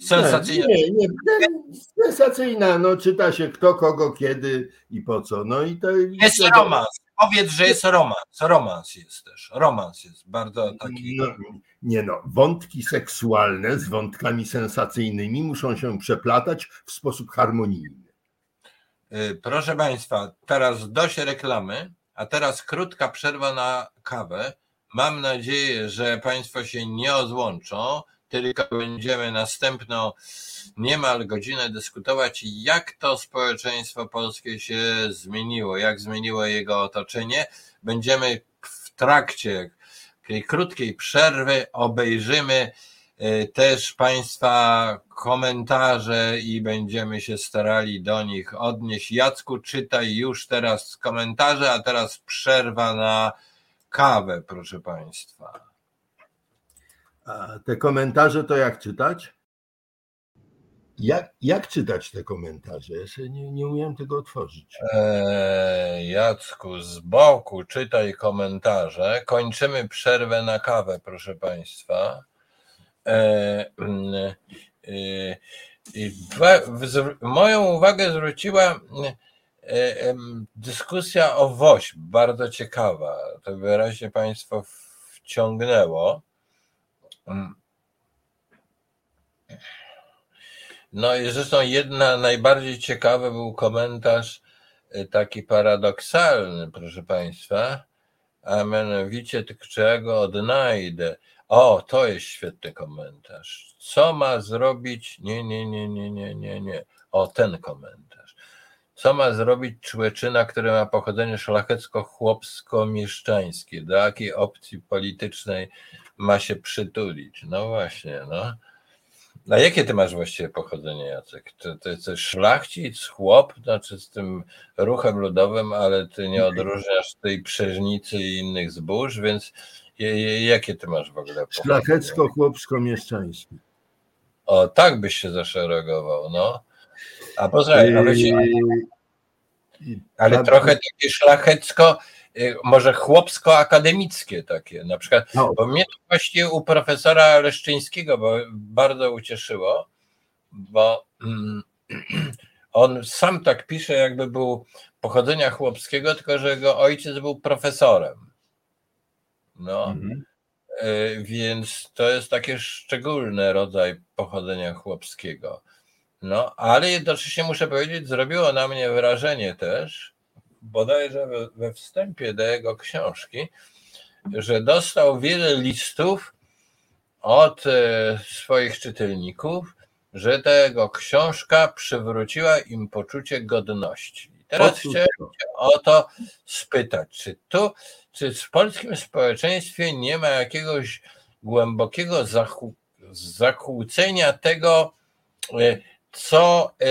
Speaker 2: Sensacyjna.
Speaker 3: Nie, nie, nie, sensacyjna, no czyta się kto, kogo, kiedy i po co. No i to
Speaker 2: Jest romans. Powiedz, że jest romans. Romans jest też. Romans jest bardzo taki.
Speaker 3: No, nie no, wątki seksualne z wątkami sensacyjnymi muszą się przeplatać w sposób harmonijny.
Speaker 2: Y, Proszę Państwa, teraz dość reklamy, a teraz krótka przerwa na kawę. Mam nadzieję, że Państwo się nie odłączą, tylko będziemy następną niemal godzinę dyskutować, jak to społeczeństwo polskie się zmieniło, jak zmieniło jego otoczenie. Będziemy w trakcie tej krótkiej przerwy obejrzymy y, też Państwa komentarze i będziemy się starali do nich odnieść. Jacku, czytaj już teraz komentarze, a teraz przerwa na kawę, proszę Państwa.
Speaker 3: A te komentarze to jak czytać? Jak, jak czytać te komentarze? Ja sobie nie, nie umiałem tego otworzyć.
Speaker 2: Eee, Jacku, z boku czytaj komentarze. Kończymy przerwę na kawę, proszę Państwa. Eee, eee, moją uwagę zwróciła e, em, dyskusja o WOŚP, bardzo ciekawa. To wyraźnie Państwo wciągnęło. Mm. No i zresztą jedna najbardziej ciekawy był komentarz y, taki paradoksalny, proszę Państwa, a mianowicie czego odnajdę. O, to jest świetny komentarz. Co ma zrobić? Nie, nie, nie, nie, nie, nie, nie. O, ten komentarz. Co ma zrobić człeczyna, która ma pochodzenie szlachecko-chłopsko-mieszczańskie? Do jakiej opcji politycznej ma się przytulić? No właśnie, no. A jakie ty masz właściwie pochodzenie, Jacek? To, to jest szlachcic, chłop, znaczy z tym ruchem ludowym, ale ty nie odróżniasz tej przeżnicy i innych zbóż, więc je, je, jakie ty masz w ogóle pochodzenie?
Speaker 3: Szlachecko-chłopsko-mieszczański.
Speaker 2: O, tak byś się zaszeregował, no. A posłuchaj, a wiecie,
Speaker 3: Yy,
Speaker 2: ale
Speaker 3: tak-
Speaker 2: trochę takie szlachecko, może chłopsko-akademickie takie, na przykład
Speaker 3: No,
Speaker 2: Bo mnie to właściwie u profesora Leszczyńskiego bo bardzo ucieszyło, bo mm, on sam tak pisze, jakby był pochodzenia chłopskiego, tylko że jego ojciec był profesorem. No,
Speaker 3: mhm.
Speaker 2: y, więc to jest taki szczególny rodzaj pochodzenia chłopskiego. No, ale jednocześnie muszę powiedzieć, zrobiło na mnie wrażenie też, bodajże we, we wstępie do jego książki, że dostał wiele listów od e, swoich czytelników, że ta jego książka przywróciła im poczucie godności. I teraz chciałem o to spytać, czy tu, czy w polskim społeczeństwie nie ma jakiegoś głębokiego zachu- zakłócenia tego, e, co e,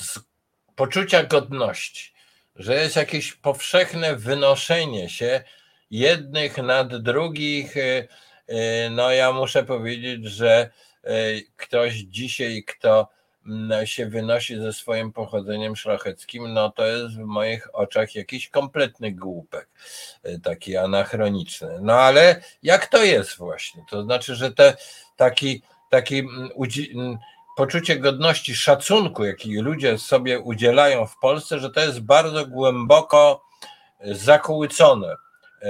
Speaker 2: z poczucia godności, że jest jakieś powszechne wynoszenie się jednych nad drugich. e, e, No, ja muszę powiedzieć, że e, ktoś dzisiaj, kto się wynosi ze swoim pochodzeniem szlacheckim, no to jest w moich oczach jakiś kompletny głupek, taki anachroniczny. No ale jak to jest właśnie? To znaczy, że te taki, taki poczucie godności, szacunku, jaki ludzie sobie udzielają w Polsce, że to jest bardzo głęboko e, zakłócone. E,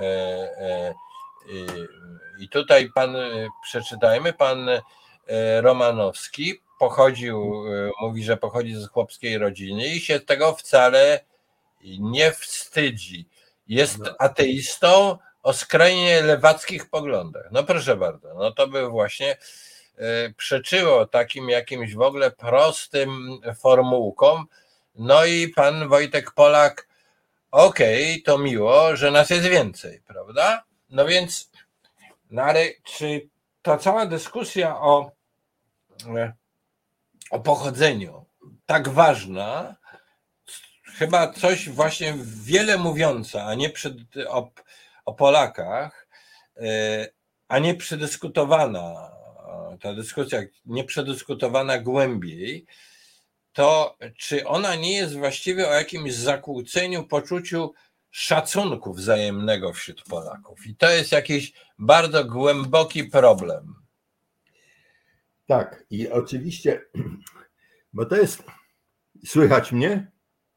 Speaker 2: e, I tutaj pan, przeczytajmy, pan Romanowski pochodził, mówi, że pochodzi z chłopskiej rodziny i się tego wcale nie wstydzi. Jest
Speaker 3: No.
Speaker 2: ateistą o skrajnie lewackich poglądach. No proszę bardzo, no to by właśnie przeczyło takim jakimś w ogóle prostym formułkom. No i pan Wojtek Polak, okej, to miło, że nas jest więcej, prawda? No więc, no ale czy ta cała dyskusja o, e, o pochodzeniu, tak ważna, chyba coś właśnie wiele mówiąca, a nie przed, o, o Polakach, e, a nie przedyskutowana, ta dyskusja nie przedyskutowana głębiej, to czy ona nie jest właściwie o jakimś zakłóceniu poczuciu szacunku wzajemnego wśród Polaków? I to jest jakiś bardzo głęboki problem.
Speaker 3: Tak, i oczywiście, bo to jest. Słychać mnie?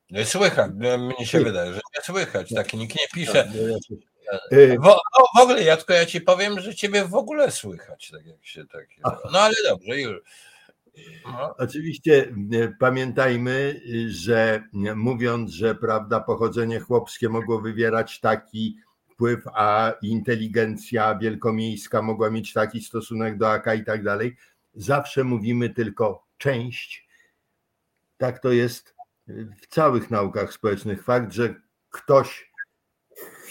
Speaker 2: Nie słychać, mnie się wydaje, że nie słychać, tak nikt nie pisze.
Speaker 3: Y,
Speaker 2: W, no, w ogóle, Jacko, ja ci powiem, że ciebie w ogóle słychać, tak jak się tak. No ale dobrze, już. No.
Speaker 3: Oczywiście y, pamiętajmy, y, że mówiąc, że prawda, pochodzenie chłopskie mogło wywierać taki wpływ, a inteligencja wielkomiejska mogła mieć taki stosunek do AK i tak dalej, zawsze mówimy tylko część. Tak to jest w całych naukach społecznych. Fakt, że ktoś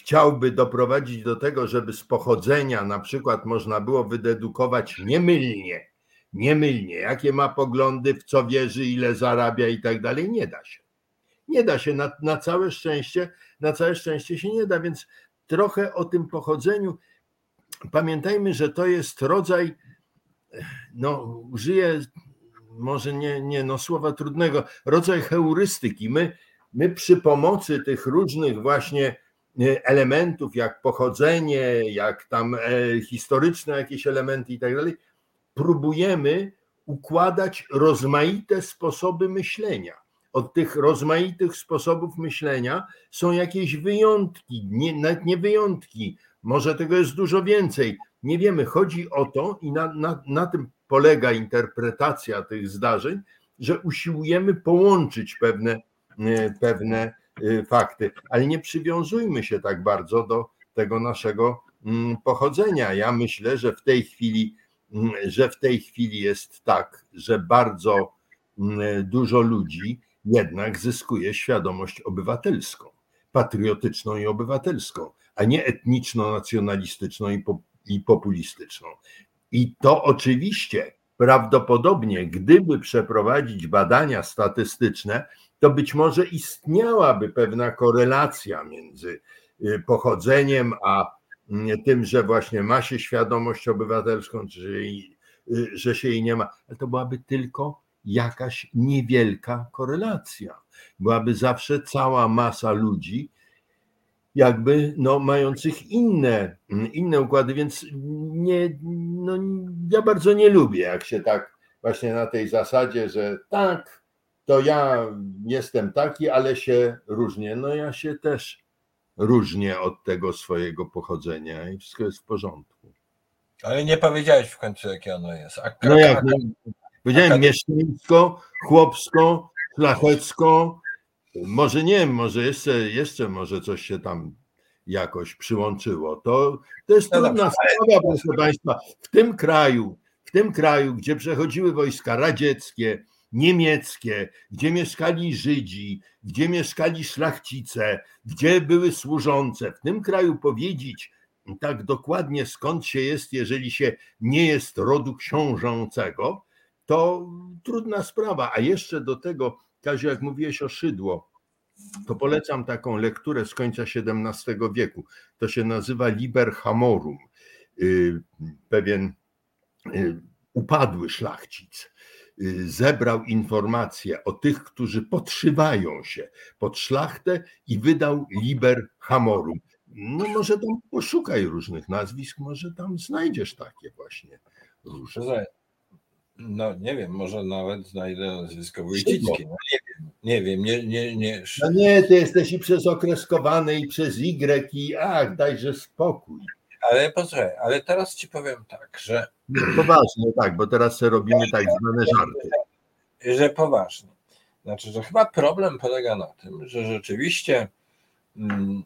Speaker 3: chciałby doprowadzić do tego, żeby z pochodzenia na przykład można było wydedukować niemylnie, niemylnie, jakie ma poglądy, w co wierzy, ile zarabia i tak dalej, nie da się. Nie da się, na, na całe szczęście, na całe szczęście się nie da, więc trochę o tym pochodzeniu. Pamiętajmy, że to jest rodzaj, no użyję może nie, nie no słowa trudnego, rodzaj heurystyki. My, my przy pomocy tych różnych właśnie elementów, jak pochodzenie, jak tam e, historyczne jakieś elementy i tak dalej, próbujemy układać rozmaite sposoby myślenia. Od tych rozmaitych sposobów myślenia są jakieś wyjątki, nie, nawet nie wyjątki, może tego jest dużo więcej. Nie wiemy, chodzi o to i na, na, na tym polega interpretacja tych zdarzeń, że usiłujemy połączyć pewne, e, pewne e, fakty, ale nie przywiązujmy się tak bardzo do tego naszego mm, pochodzenia. Ja myślę, że w tej chwili, mm, że w tej chwili jest tak, że bardzo mm, dużo ludzi jednak zyskuje świadomość obywatelską, patriotyczną i obywatelską, a nie etniczno-nacjonalistyczną i, i populistyczną. I to oczywiście prawdopodobnie, gdyby przeprowadzić badania statystyczne, to być może istniałaby pewna korelacja między y, pochodzeniem a mm, tym, że właśnie ma się świadomość obywatelską, czy y, że się jej nie ma, ale to byłaby tylko jakaś niewielka korelacja. Byłaby zawsze cała masa ludzi, jakby no, mających inne, inne układy, więc nie, no, ja bardzo nie lubię, jak się tak właśnie na tej zasadzie, że tak, to ja jestem taki, ale się różnię. No ja się też różnię od tego swojego pochodzenia i wszystko jest w porządku.
Speaker 2: Ale nie powiedziałeś w końcu, jakie ono jest. A,
Speaker 3: no jak, no, powiedziałem mieszczańsko, chłopsko, szlachecko, może nie, może jeszcze, jeszcze może coś się tam jakoś przyłączyło. To, to jest no trudna sprawa, proszę Państwa. W tym kraju, w tym kraju, gdzie przechodziły wojska radzieckie, niemieckie, gdzie mieszkali Żydzi, gdzie mieszkali szlachcice, gdzie były służące, w tym kraju powiedzieć tak dokładnie skąd się jest, jeżeli się nie jest rodu książącego, to trudna sprawa. A jeszcze do tego Kaziu, jak mówiłeś o szydło, to polecam taką lekturę z końca XVII wieku. To się nazywa Liber Hamorum. Y, pewien y, upadły szlachcic zebrał informacje o tych, którzy podszywają się pod szlachtę i wydał Liber Hamorum. No może tam poszukaj różnych nazwisk, może tam znajdziesz takie właśnie różne.
Speaker 2: No nie wiem, może nawet znajdę nazwisko Wójcicki. No, nie wiem, nie wiem, nie, nie, nie.
Speaker 3: No nie, ty jesteś i przez okreskowany i przez Y i ach, dajże spokój.
Speaker 2: Ale posłuchaj, ale teraz ci powiem tak, że...
Speaker 3: Poważnie tak, bo teraz robimy tak zwane żarty.
Speaker 2: Że poważnie. Znaczy, że chyba problem polega na tym, że rzeczywiście mm,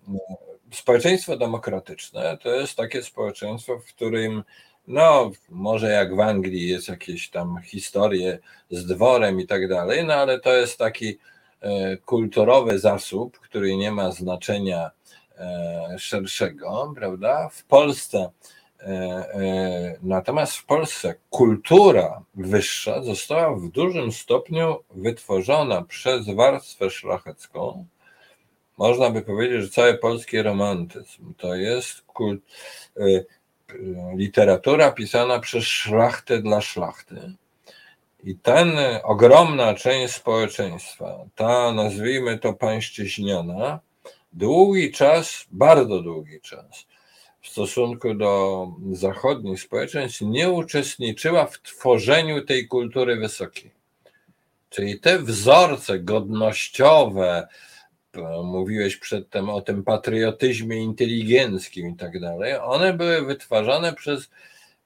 Speaker 2: społeczeństwo demokratyczne to jest takie społeczeństwo, w którym no, może jak w Anglii jest jakieś tam historie z dworem i tak dalej, no ale to jest taki e, kulturowy zasób, który nie ma znaczenia szerszego, prawda? W Polsce e, natomiast w Polsce kultura wyższa została w dużym stopniu wytworzona przez warstwę szlachecką. Można by powiedzieć, że cały polski romantyzm to jest kult, literatura pisana przez szlachtę dla szlachty. I ten ogromna część społeczeństwa, ta nazwijmy to pańszczyźniana, długi czas, bardzo długi czas, w stosunku do zachodnich społeczeństw nie uczestniczyła w tworzeniu tej kultury wysokiej. Czyli te wzorce godnościowe, mówiłeś przedtem o tym patriotyzmie inteligenckim i tak dalej, one były wytwarzane przez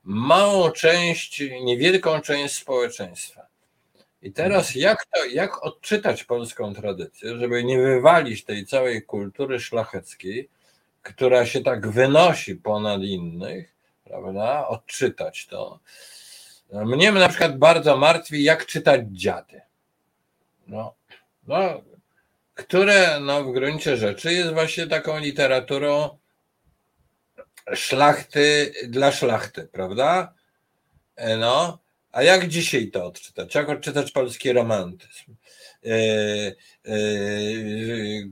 Speaker 2: małą część, niewielką część społeczeństwa. I teraz jak, to, jak odczytać polską tradycję, żeby nie wywalić tej całej kultury szlacheckiej, która się tak wynosi ponad innych, prawda? Odczytać to. Mnie na przykład bardzo martwi, jak czytać dziady. No, no, które no, w gruncie rzeczy jest właśnie taką literaturą szlachty dla szlachty, prawda? E, no, a jak dzisiaj to odczytać? Jak odczytać polski romantyzm? Yy, yy,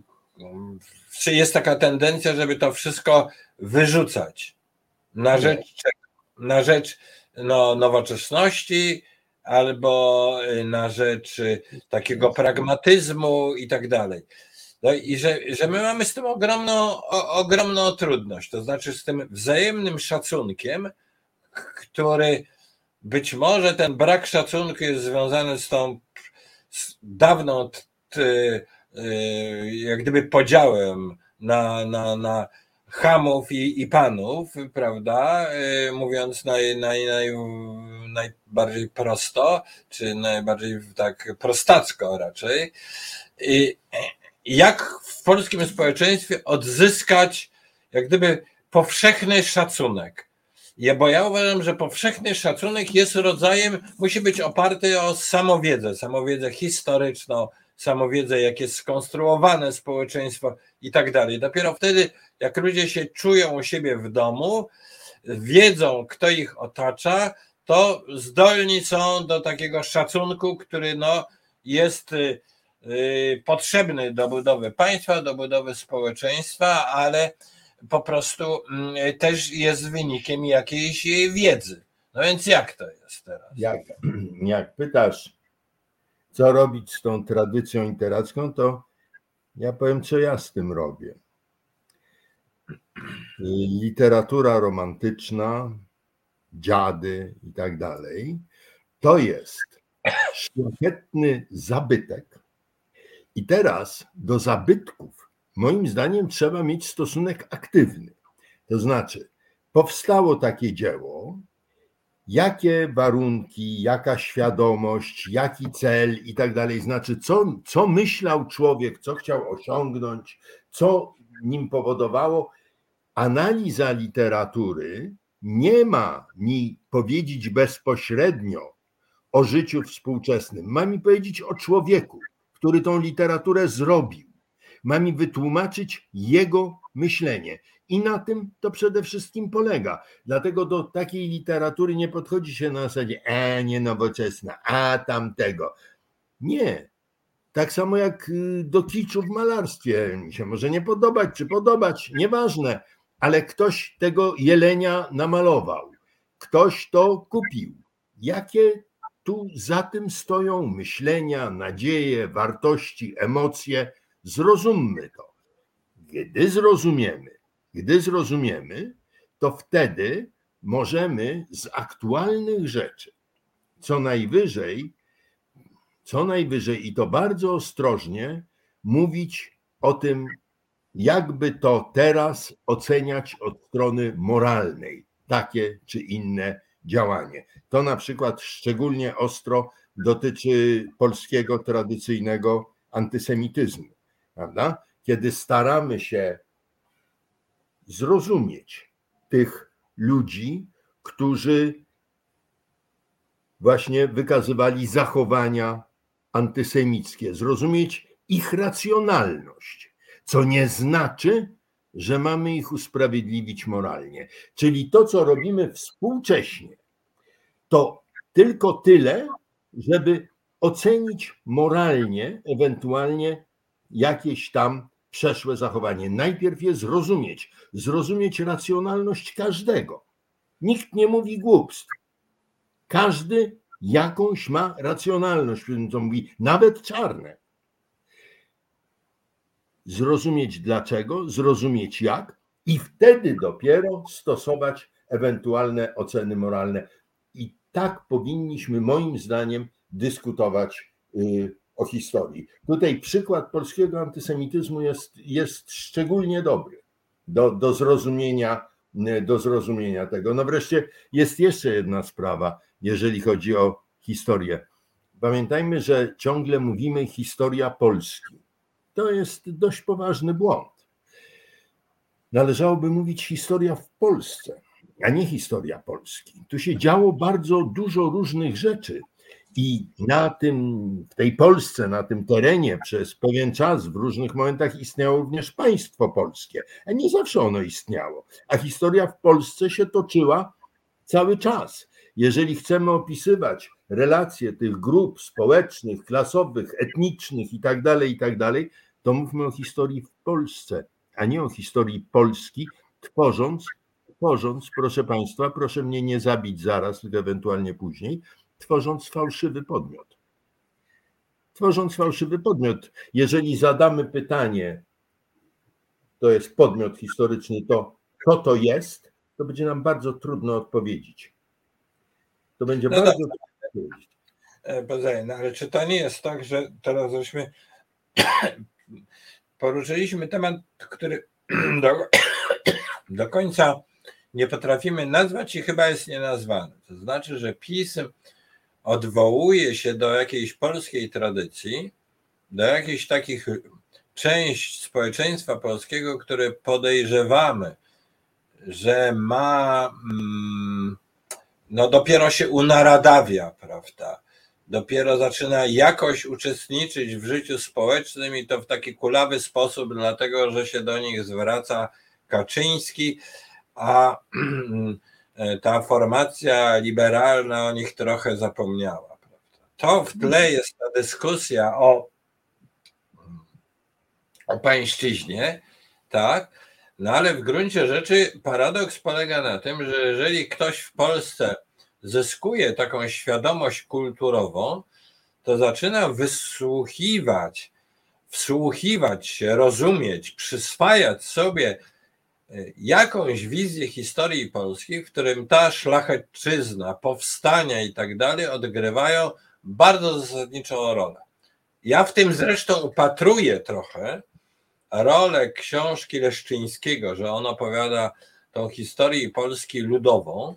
Speaker 2: czy jest taka tendencja, żeby to wszystko wyrzucać na rzecz, na rzecz no, nowoczesności albo na rzecz takiego pragmatyzmu i tak dalej. No i że, że my mamy z tym ogromną, o, ogromną trudność, to znaczy z tym wzajemnym szacunkiem, który być może ten brak szacunku jest związany z tą z dawną t, y, jak gdyby podziałem na, na, na chamów i, i panów, prawda? Y, mówiąc naj, naj, naj, najbardziej prosto, czy najbardziej tak prostacko raczej. I jak w polskim społeczeństwie odzyskać jak gdyby powszechny szacunek? Bo ja uważam, że powszechny szacunek jest rodzajem, musi być oparty o samowiedzę, samowiedzę historyczną, samowiedzę, jak jest skonstruowane społeczeństwo i tak dalej. Dopiero wtedy, jak ludzie się czują u siebie w domu, wiedzą, kto ich otacza, to zdolni są do takiego szacunku, który no, jest y, y, potrzebny do budowy państwa, do budowy społeczeństwa, ale po prostu mm, też jest wynikiem jakiejś wiedzy. No więc jak to jest teraz?
Speaker 3: Jak, jak pytasz, co robić z tą tradycją literacką, to ja powiem, co ja z tym robię. Literatura romantyczna, dziady i tak dalej, to jest szlachetny zabytek. I teraz do zabytków moim zdaniem trzeba mieć stosunek aktywny. To znaczy, powstało takie dzieło, jakie warunki, jaka świadomość, jaki cel i tak dalej, znaczy, co, co myślał człowiek, co chciał osiągnąć, co nim powodowało. Analiza literatury nie ma mi powiedzieć bezpośrednio o życiu współczesnym, ma mi powiedzieć o człowieku, który tą literaturę zrobił ma mi wytłumaczyć jego myślenie. I na tym to przede wszystkim polega. Dlatego do takiej literatury nie podchodzi się na zasadzie, e, nie nowoczesna, a tamtego. Nie. Tak samo jak y, do kiczu w malarstwie. Mi się może nie podobać, czy podobać, nieważne, ale ktoś tego jelenia namalował. Ktoś to kupił. Jakie tu za tym stoją myślenia, nadzieje, wartości, emocje? Zrozummy to. Gdy zrozumiemy, gdy zrozumiemy, to wtedy możemy z aktualnych rzeczy co najwyżej, co najwyżej i to bardzo ostrożnie mówić o tym, jakby to teraz oceniać od strony moralnej, takie czy inne działanie. To na przykład szczególnie ostro dotyczy polskiego tradycyjnego antysemityzmu prawda? Kiedy staramy się zrozumieć tych ludzi, którzy właśnie wykazywali zachowania antysemickie, zrozumieć ich racjonalność, co nie znaczy, że mamy ich usprawiedliwić moralnie. Czyli to, co robimy współcześnie, to tylko tyle, żeby ocenić moralnie, ewentualnie jakieś tam przeszłe zachowanie. Najpierw je zrozumieć, zrozumieć racjonalność każdego. Nikt nie mówi głupstw. Każdy jakąś ma racjonalność, co mówi, nawet czarne. Zrozumieć dlaczego, zrozumieć jak i wtedy dopiero stosować ewentualne oceny moralne. I tak powinniśmy, moim zdaniem, dyskutować y, o historii. Tutaj przykład polskiego antysemityzmu jest, jest szczególnie dobry do, do, zrozumienia, do zrozumienia tego. No wreszcie jest jeszcze jedna sprawa, jeżeli chodzi o historię. Pamiętajmy, że ciągle mówimy historia Polski. To jest dość poważny błąd. Należałoby mówić historia w Polsce, a nie historia Polski. Tu się działo bardzo dużo różnych rzeczy. I na tym, w tej Polsce, na tym terenie przez pewien czas, w różnych momentach istniało również państwo polskie, a nie zawsze ono istniało. A historia w Polsce się toczyła cały czas. Jeżeli chcemy opisywać relacje tych grup społecznych, klasowych, etnicznych itd., tak itd., tak to mówmy o historii w Polsce, a nie o historii Polski, tworząc, tworząc, proszę Państwa, proszę mnie nie zabić zaraz, tylko ewentualnie później, tworząc fałszywy podmiot. Tworząc fałszywy podmiot, jeżeli zadamy pytanie, to jest podmiot historyczny, to co to jest, to będzie nam bardzo trudno odpowiedzieć. To będzie no bardzo trudno odpowiedzieć.
Speaker 2: E, no ale czy to nie jest tak, że teraz żeśmy poruszyliśmy temat, który do, do końca nie potrafimy nazwać i chyba jest nienazwany. To znaczy, że PiS odwołuje się do jakiejś polskiej tradycji, do jakiejś takich część społeczeństwa polskiego, które podejrzewamy, że ma, mm, no dopiero się unaradawia, prawda? Dopiero zaczyna jakoś uczestniczyć w życiu społecznym i to w taki kulawy sposób, dlatego że się do nich zwraca Kaczyński, a E, ta formacja liberalna o nich trochę zapomniała. Prawda? To w tle jest ta dyskusja o, o pańszczyźnie, tak? No ale w gruncie rzeczy paradoks polega na tym, że jeżeli ktoś w Polsce zyskuje taką świadomość kulturową, to zaczyna wysłuchiwać, wsłuchiwać się, rozumieć, przyswajać sobie jakąś wizję historii Polski, w którym ta szlachecczyzna, powstania i tak dalej odgrywają bardzo zasadniczą rolę. Ja w tym zresztą upatruję trochę rolę książki Leszczyńskiego, że on opowiada tą historię Polski ludową,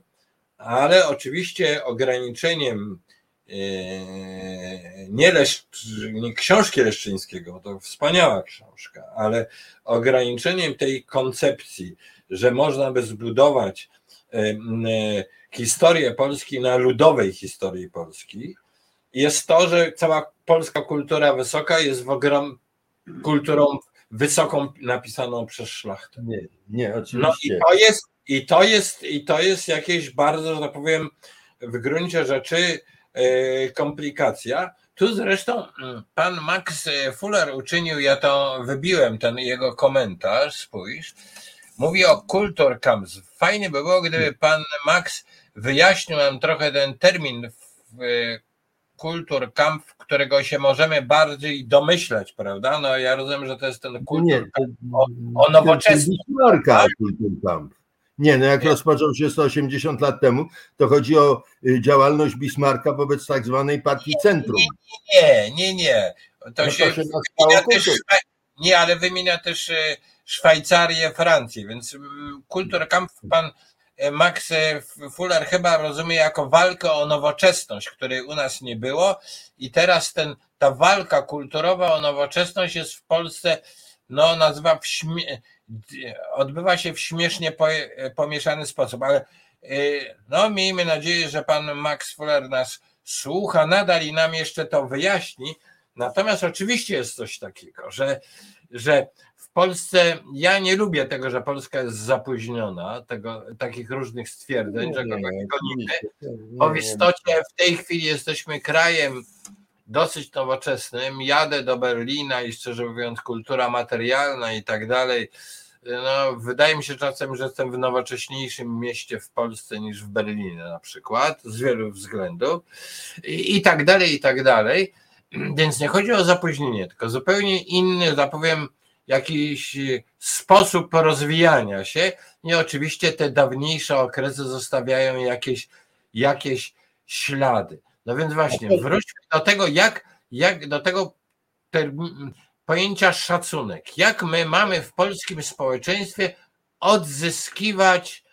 Speaker 2: ale oczywiście ograniczeniem nie, Lesz, nie książki Leszczyńskiego, to wspaniała książka, ale ograniczeniem tej koncepcji, że można by zbudować yy, historię Polski na ludowej historii Polski, jest to, że cała polska kultura wysoka jest w ogrom kulturą wysoką napisaną przez szlachtę.
Speaker 3: Nie, nie, oczywiście.
Speaker 2: No i to jest, i to jest, i to jest jakieś bardzo, że tak powiem, w gruncie rzeczy komplikacja. Tu zresztą mm, pan Max Fuller uczynił, ja to wybiłem, ten jego komentarz, spójrz. Mówi o Kultur Camps. Fajnie by było, gdyby pan Max wyjaśnił nam trochę ten termin e, Kultur Camp, którego się możemy bardziej domyślać, prawda? No ja rozumiem, że to jest ten kultur o, o nowoczesnym.
Speaker 3: Kultur Camp. Nie, no jak rozpoczął się 180 lat temu, to chodzi o y, działalność Bismarcka wobec tak zwanej partii Centrum.
Speaker 2: Nie, nie, nie. To, no się, to się wymienia też, nie, ale wymienia też y, Szwajcarię, Francję, więc y, Kulturkampf pan Max Fuller chyba rozumie jako walkę o nowoczesność, której u nas nie było i teraz ten, ta walka kulturowa o nowoczesność jest w Polsce no nazywa w śmie odbywa się w śmiesznie pomieszany sposób, ale y, no miejmy nadzieję, że pan Max Fuller nas słucha nadal i nam jeszcze to wyjaśni. Natomiast oczywiście jest coś takiego, że, że w Polsce ja nie lubię tego, że Polska jest zapóźniona, tego, takich różnych stwierdzeń, że kogoś gonimy, bo w istocie w tej chwili jesteśmy krajem dosyć nowoczesnym. Jadę do Berlina i szczerze mówiąc, kultura materialna i tak dalej no, wydaje mi się czasem, że jestem w nowocześniejszym mieście w Polsce niż w Berlinie na przykład, z wielu względów i, i tak dalej, i tak dalej. Więc nie chodzi o zapóźnienie, tylko zupełnie inny, zapowiem, jakiś sposób rozwijania się i oczywiście te dawniejsze okresy zostawiają jakieś, jakieś ślady. No więc właśnie, wróćmy do tego, jak, jak do tego pojęcia szacunek. Jak my mamy w polskim społeczeństwie odzyskiwać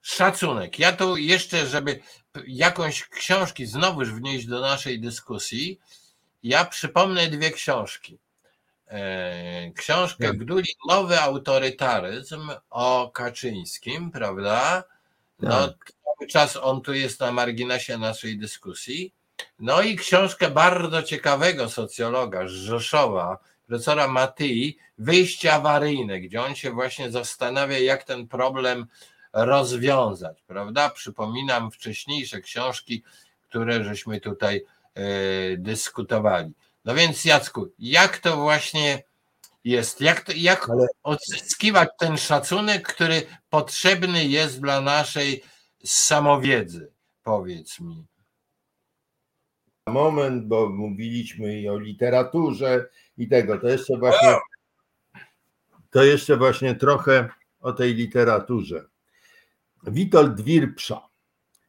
Speaker 2: szacunek? Ja tu jeszcze, żeby jakąś książki znowuż wnieść do naszej dyskusji, ja przypomnę dwie książki. E, książkę. Gduli Nowy Autorytaryzm o Kaczyńskim, prawda? No, tak. Cały czas on tu jest na marginesie naszej dyskusji. No i książkę bardzo ciekawego socjologa z Rzeszowa, profesora Matyi, Wyjście awaryjne, gdzie on się właśnie zastanawia, jak ten problem rozwiązać, prawda? Przypominam wcześniejsze książki, które żeśmy tutaj e, dyskutowali. No więc Jacku, jak to właśnie jest? Jak, to, jak odzyskiwać ten szacunek, który potrzebny jest dla naszej samowiedzy? Powiedz mi.
Speaker 3: Moment, bo mówiliśmy i o literaturze i tego. To jeszcze właśnie to jeszcze właśnie trochę o tej literaturze. Witold Wirpsza,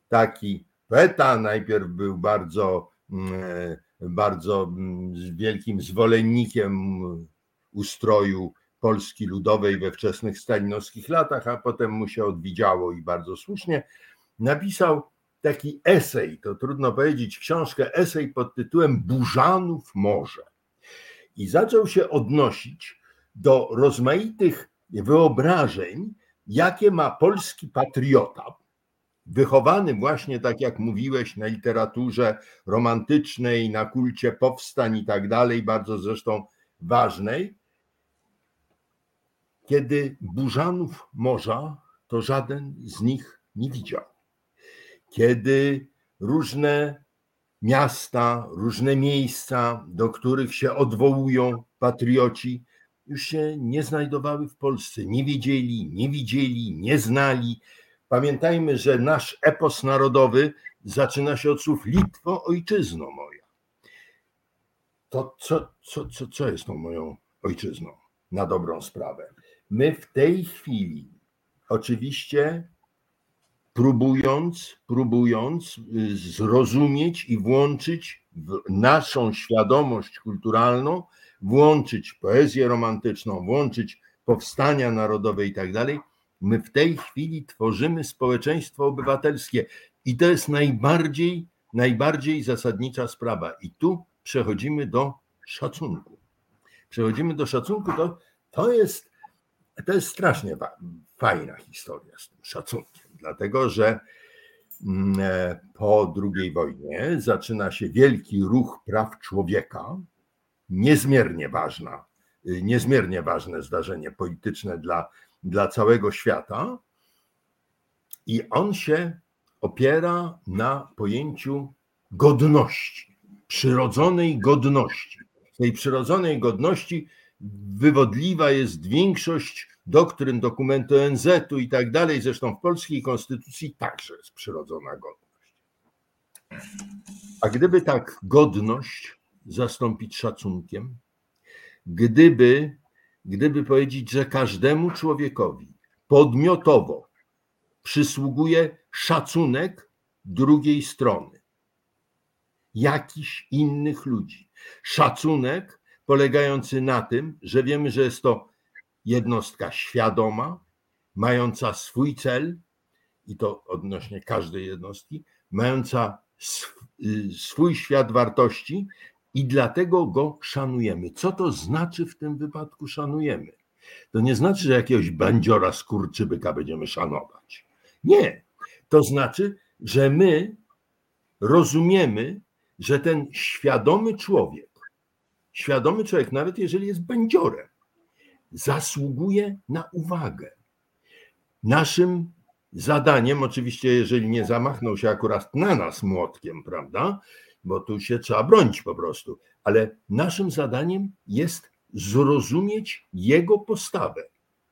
Speaker 3: taki poeta, najpierw był bardzo mm, bardzo mm, wielkim zwolennikiem ustroju Polski Ludowej we wczesnych stalinowskich latach, a potem mu się odwidziało i bardzo słusznie, napisał taki esej, to trudno powiedzieć, książkę, esej pod tytułem Burzanów Morze. I zaczął się odnosić do rozmaitych wyobrażeń, jakie ma polski patriota, wychowany właśnie, tak jak mówiłeś, na literaturze romantycznej, na kulcie powstań i tak dalej, bardzo zresztą ważnej, kiedy burzanów morza, to żaden z nich nie widział. Kiedy różne miasta, różne miejsca, do których się odwołują patrioci, już się nie znajdowały w Polsce, nie wiedzieli, nie widzieli, nie znali, Pamiętajmy, że nasz epos narodowy zaczyna się od słów Litwo, ojczyzno moja. To co, co, co, co jest tą moją ojczyzną na dobrą sprawę? My w tej chwili oczywiście próbując, próbując y, zrozumieć i włączyć w naszą świadomość kulturalną, włączyć poezję romantyczną, włączyć powstania narodowe i tak dalej, My w tej chwili tworzymy społeczeństwo obywatelskie i to jest najbardziej, najbardziej zasadnicza sprawa. I tu przechodzimy do szacunku. Przechodzimy do szacunku, to, to, jest, to jest strasznie fajna historia z tym szacunkiem, dlatego że mm, e, po II wojnie zaczyna się wielki ruch praw człowieka, niezmiernie ważna, y, niezmiernie ważne zdarzenie polityczne dla dla całego świata i on się opiera na pojęciu godności, przyrodzonej godności. Tej przyrodzonej godności wywodliwa jest większość doktryn, dokumentu ONZ-u i tak dalej. Zresztą w polskiej konstytucji także jest przyrodzona godność. A gdyby tak godność zastąpić szacunkiem, gdyby gdyby powiedzieć, że każdemu człowiekowi podmiotowo przysługuje szacunek drugiej strony, jakichś innych ludzi. Szacunek polegający na tym, że wiemy, że jest to jednostka świadoma, mająca swój cel, i to odnośnie każdej jednostki, mająca y, swój świat wartości i dlatego go szanujemy. Co to znaczy w tym wypadku szanujemy? To nie znaczy, że jakiegoś bandziora skurczybyka będziemy szanować. Nie. To znaczy, że my rozumiemy, że ten świadomy człowiek, świadomy człowiek, nawet jeżeli jest bandziorem, zasługuje na uwagę. Naszym zadaniem, oczywiście, jeżeli nie zamachnął się akurat na nas młotkiem, prawda, bo tu się trzeba bronić po prostu. Ale naszym zadaniem jest zrozumieć jego postawę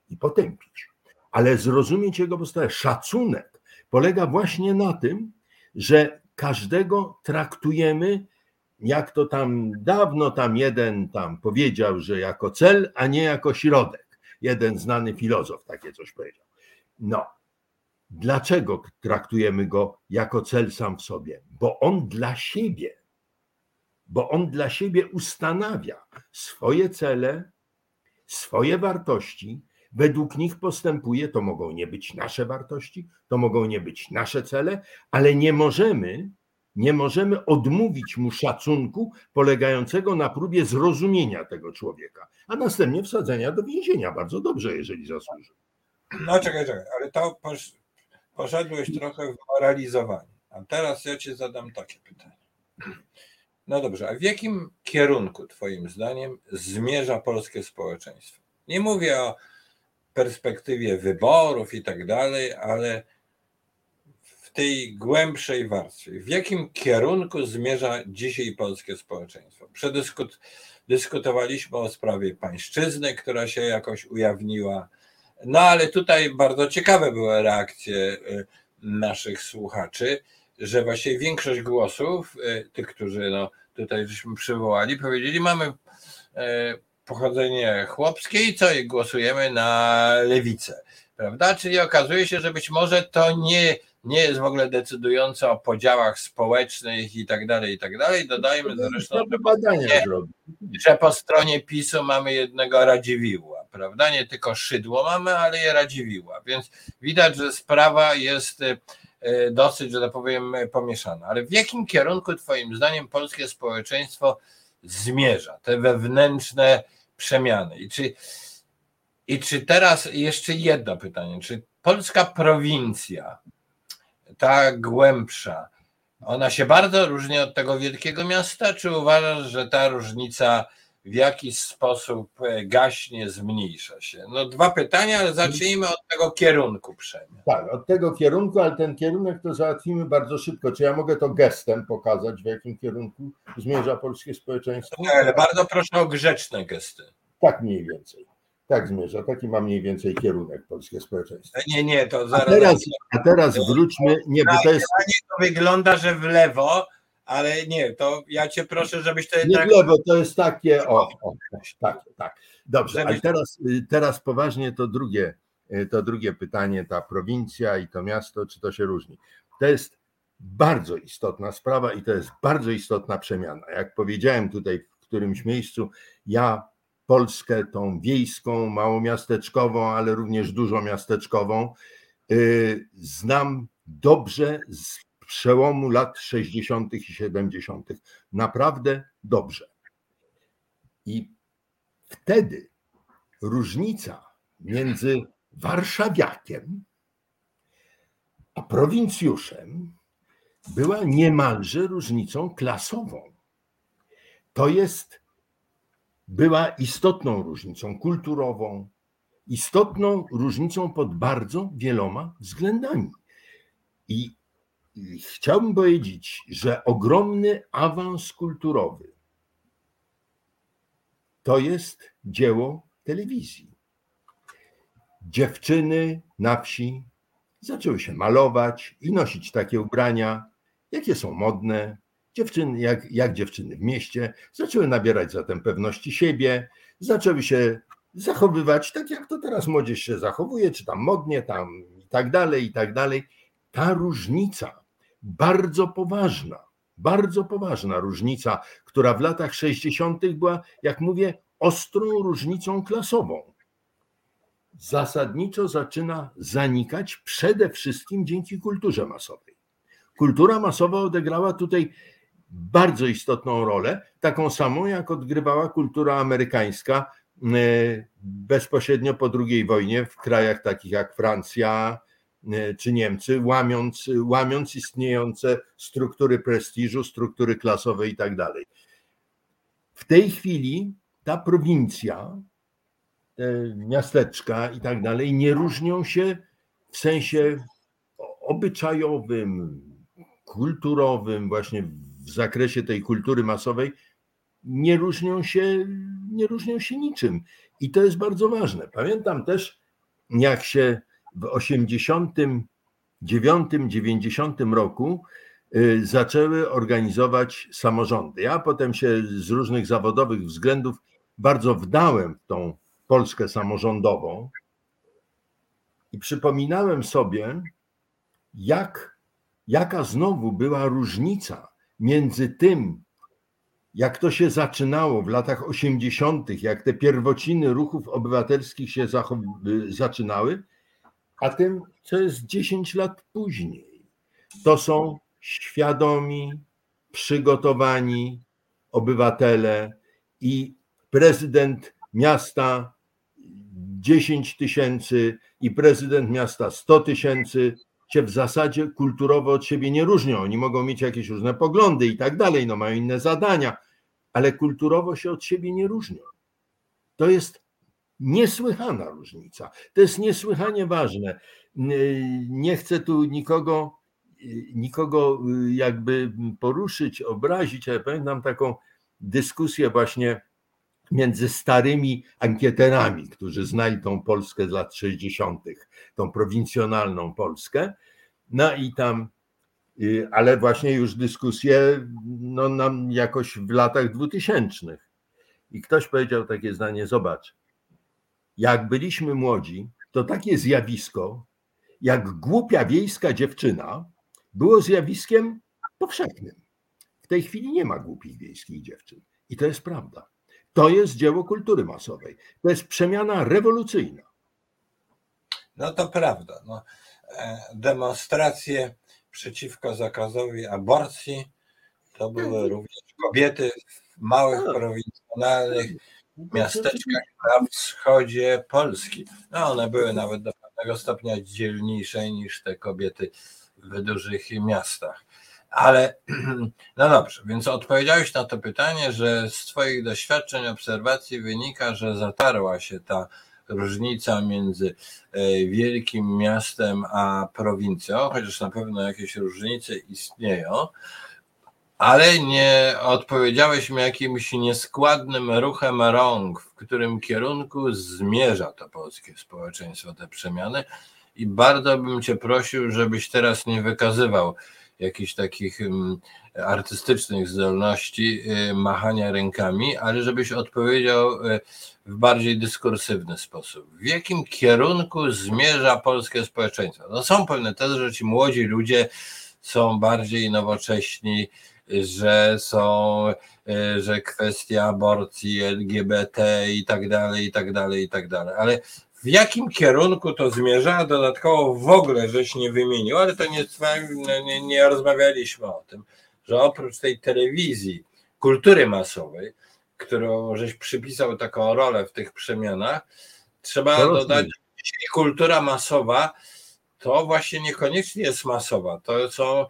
Speaker 3: i potępić. Ale zrozumieć jego postawę, szacunek polega właśnie na tym, że każdego traktujemy jak to tam dawno tam jeden tam powiedział, że jako cel, a nie jako środek. Jeden znany filozof takie coś powiedział. No, dlaczego traktujemy go jako cel sam w sobie? Bo on dla siebie, bo on dla siebie ustanawia swoje cele, swoje wartości, według nich postępuje. To mogą nie być nasze wartości, to mogą nie być nasze cele, ale nie możemy nie możemy odmówić mu szacunku polegającego na próbie zrozumienia tego człowieka, a następnie wsadzenia do więzienia. Bardzo dobrze, jeżeli zasłuży.
Speaker 2: No czekaj, czekaj, ale to posz, poszedłeś trochę w moralizowanie. A teraz ja ci zadam takie pytanie. No dobrze, a w jakim kierunku Twoim zdaniem zmierza polskie społeczeństwo? Nie mówię o perspektywie wyborów i tak dalej, ale tej głębszej warstwie, w jakim kierunku zmierza dzisiaj polskie społeczeństwo? Przedyskut, dyskutowaliśmy o sprawie pańszczyzny, która się jakoś ujawniła. No ale tutaj bardzo ciekawe były reakcje y, naszych słuchaczy, że właśnie większość głosów, y, tych, którzy no, tutaj żeśmy przywołali, powiedzieli, mamy y, pochodzenie chłopskie i co, i głosujemy na lewicę. Prawda? Czyli okazuje się, że być może to nie nie jest w ogóle decydujące o podziałach społecznych i tak dalej, i tak dalej. Dodajmy zresztą, że po, stronie, że po stronie PiSu mamy jednego Radziwiłła, prawda? Nie tylko szydło mamy, ale i Radziwiłła, więc widać, że sprawa jest e, dosyć, że tak powiem, pomieszana. Ale w jakim kierunku Twoim zdaniem polskie społeczeństwo zmierza? Te wewnętrzne przemiany. I czy, i czy teraz jeszcze jedno pytanie, czy polska prowincja ta głębsza, ona się bardzo różni od tego wielkiego miasta, czy uważasz, że ta różnica w jakiś sposób e, gaśnie, zmniejsza się? No dwa pytania, ale zacznijmy od tego kierunku przemian.
Speaker 3: Tak, od tego kierunku, ale ten kierunek to załatwimy bardzo szybko. Czy ja mogę to gestem pokazać, w jakim kierunku zmierza polskie społeczeństwo?
Speaker 2: Tak, ale bardzo proszę o grzeczne gesty.
Speaker 3: Tak mniej więcej tak zmierza. Taki ma mniej więcej kierunek polskie społeczeństwo.
Speaker 2: Nie, nie, to zaraz.
Speaker 3: A teraz, a teraz wróćmy. Nie, bo to jest.
Speaker 2: To wygląda, że w lewo, ale nie, to ja cię proszę, żebyś to
Speaker 3: jednak. Nie w lewo, to jest takie. O, o tak, tak. Dobrze, ale teraz, teraz poważnie to drugie, to drugie pytanie, ta prowincja i to miasto, czy to się różni? To jest bardzo istotna sprawa i to jest bardzo istotna przemiana. Jak powiedziałem tutaj w którymś miejscu, ja Polskę, tą wiejską, małomiasteczkową, ale również dużomiasteczkową. Y, znam dobrze z przełomu lat 60. i 70. Naprawdę dobrze. I wtedy różnica między warszawiakiem a prowincjuszem była niemalże różnicą klasową. To jest była istotną różnicą kulturową, istotną różnicą pod bardzo wieloma względami. I chciałbym powiedzieć, że ogromny awans kulturowy to jest dzieło telewizji. Dziewczyny na wsi zaczęły się malować i nosić takie ubrania, jakie są modne, Dziewczyny, jak, jak dziewczyny w mieście, zaczęły nabierać zatem pewności siebie, zaczęły się zachowywać tak, jak to teraz młodzież się zachowuje, czy tam modnie, tam i tak dalej, i tak dalej. Ta różnica, bardzo poważna, bardzo poważna różnica, która w latach 60. była, jak mówię, ostrą różnicą klasową, zasadniczo zaczyna zanikać przede wszystkim dzięki kulturze masowej. Kultura masowa odegrała tutaj bardzo istotną rolę, taką samą jak odgrywała kultura amerykańska e, bezpośrednio po II wojnie w krajach takich jak Francja e, czy Niemcy, łamiąc, łamiąc istniejące struktury prestiżu, struktury klasowe i tak dalej. W tej chwili ta prowincja, te miasteczka i tak dalej nie różnią się w sensie obyczajowym, kulturowym, właśnie w zakresie tej kultury masowej nie różnią się, nie różnią się niczym. I to jest bardzo ważne. Pamiętam też, jak się w 89, 90 roku y, zaczęły organizować samorządy. Ja potem się z różnych zawodowych względów bardzo wdałem w tą Polskę samorządową i przypominałem sobie, jak, jaka znowu była różnica między tym, jak to się zaczynało w latach 80., jak te pierwociny ruchów obywatelskich się zaczynały, a tym, co jest 10 lat później. To są świadomi, przygotowani obywatele i prezydent miasta 10 tysięcy i prezydent miasta 100 tysięcy się w zasadzie kulturowo od siebie nie różnią. Oni mogą mieć jakieś różne poglądy i tak dalej, no mają inne zadania, ale kulturowo się od siebie nie różnią. To jest niesłychana różnica. To jest niesłychanie ważne. Nie chcę tu nikogo, nikogo jakby poruszyć, obrazić, ale pamiętam taką dyskusję właśnie między starymi ankieterami, którzy znali tą Polskę z lat 60., tą prowincjonalną Polskę. No i tam, y, ale właśnie już dyskusje no, nam jakoś w latach 2000. I ktoś powiedział takie zdanie: Zobacz, jak byliśmy młodzi, to takie zjawisko, jak głupia wiejska dziewczyna, było zjawiskiem powszechnym. W tej chwili nie ma głupich wiejskich dziewczyn. I to jest prawda. To jest dzieło kultury masowej. To jest przemiana rewolucyjna.
Speaker 2: No to prawda. No, e, demonstracje przeciwko zakazowi aborcji to były mhm. również kobiety w małych, tak. prowincjonalnych miasteczkach na wschodzie Polski. No one były nawet do pewnego stopnia dzielniejsze niż te kobiety w dużych miastach. Ale no dobrze, więc odpowiedziałeś na to pytanie, że z Twoich doświadczeń, obserwacji wynika, że zatarła się ta różnica między e, wielkim miastem a prowincją, chociaż na pewno jakieś różnice istnieją, ale nie odpowiedziałeś mi jakimś nieskładnym ruchem rąk, w którym kierunku zmierza to polskie społeczeństwo, te przemiany. I bardzo bym Cię prosił, żebyś teraz nie wykazywał jakichś takich artystycznych zdolności y, machania rękami, ale żebyś odpowiedział y, w bardziej dyskursywny sposób. W jakim kierunku zmierza polskie społeczeństwo? No są pewne tezy, że ci młodzi ludzie są bardziej nowocześni, że są, y, że kwestia aborcji, LGBT i tak dalej, i tak dalej, i tak dalej. Ale w jakim kierunku to zmierza? Dodatkowo w ogóle żeś nie wymienił, ale to nie, nie, nie rozmawialiśmy o tym, że oprócz tej telewizji, kultury masowej, którą żeś przypisał taką rolę w tych przemianach, trzeba to dodać, że kultura masowa to właśnie niekoniecznie jest masowa. To są e,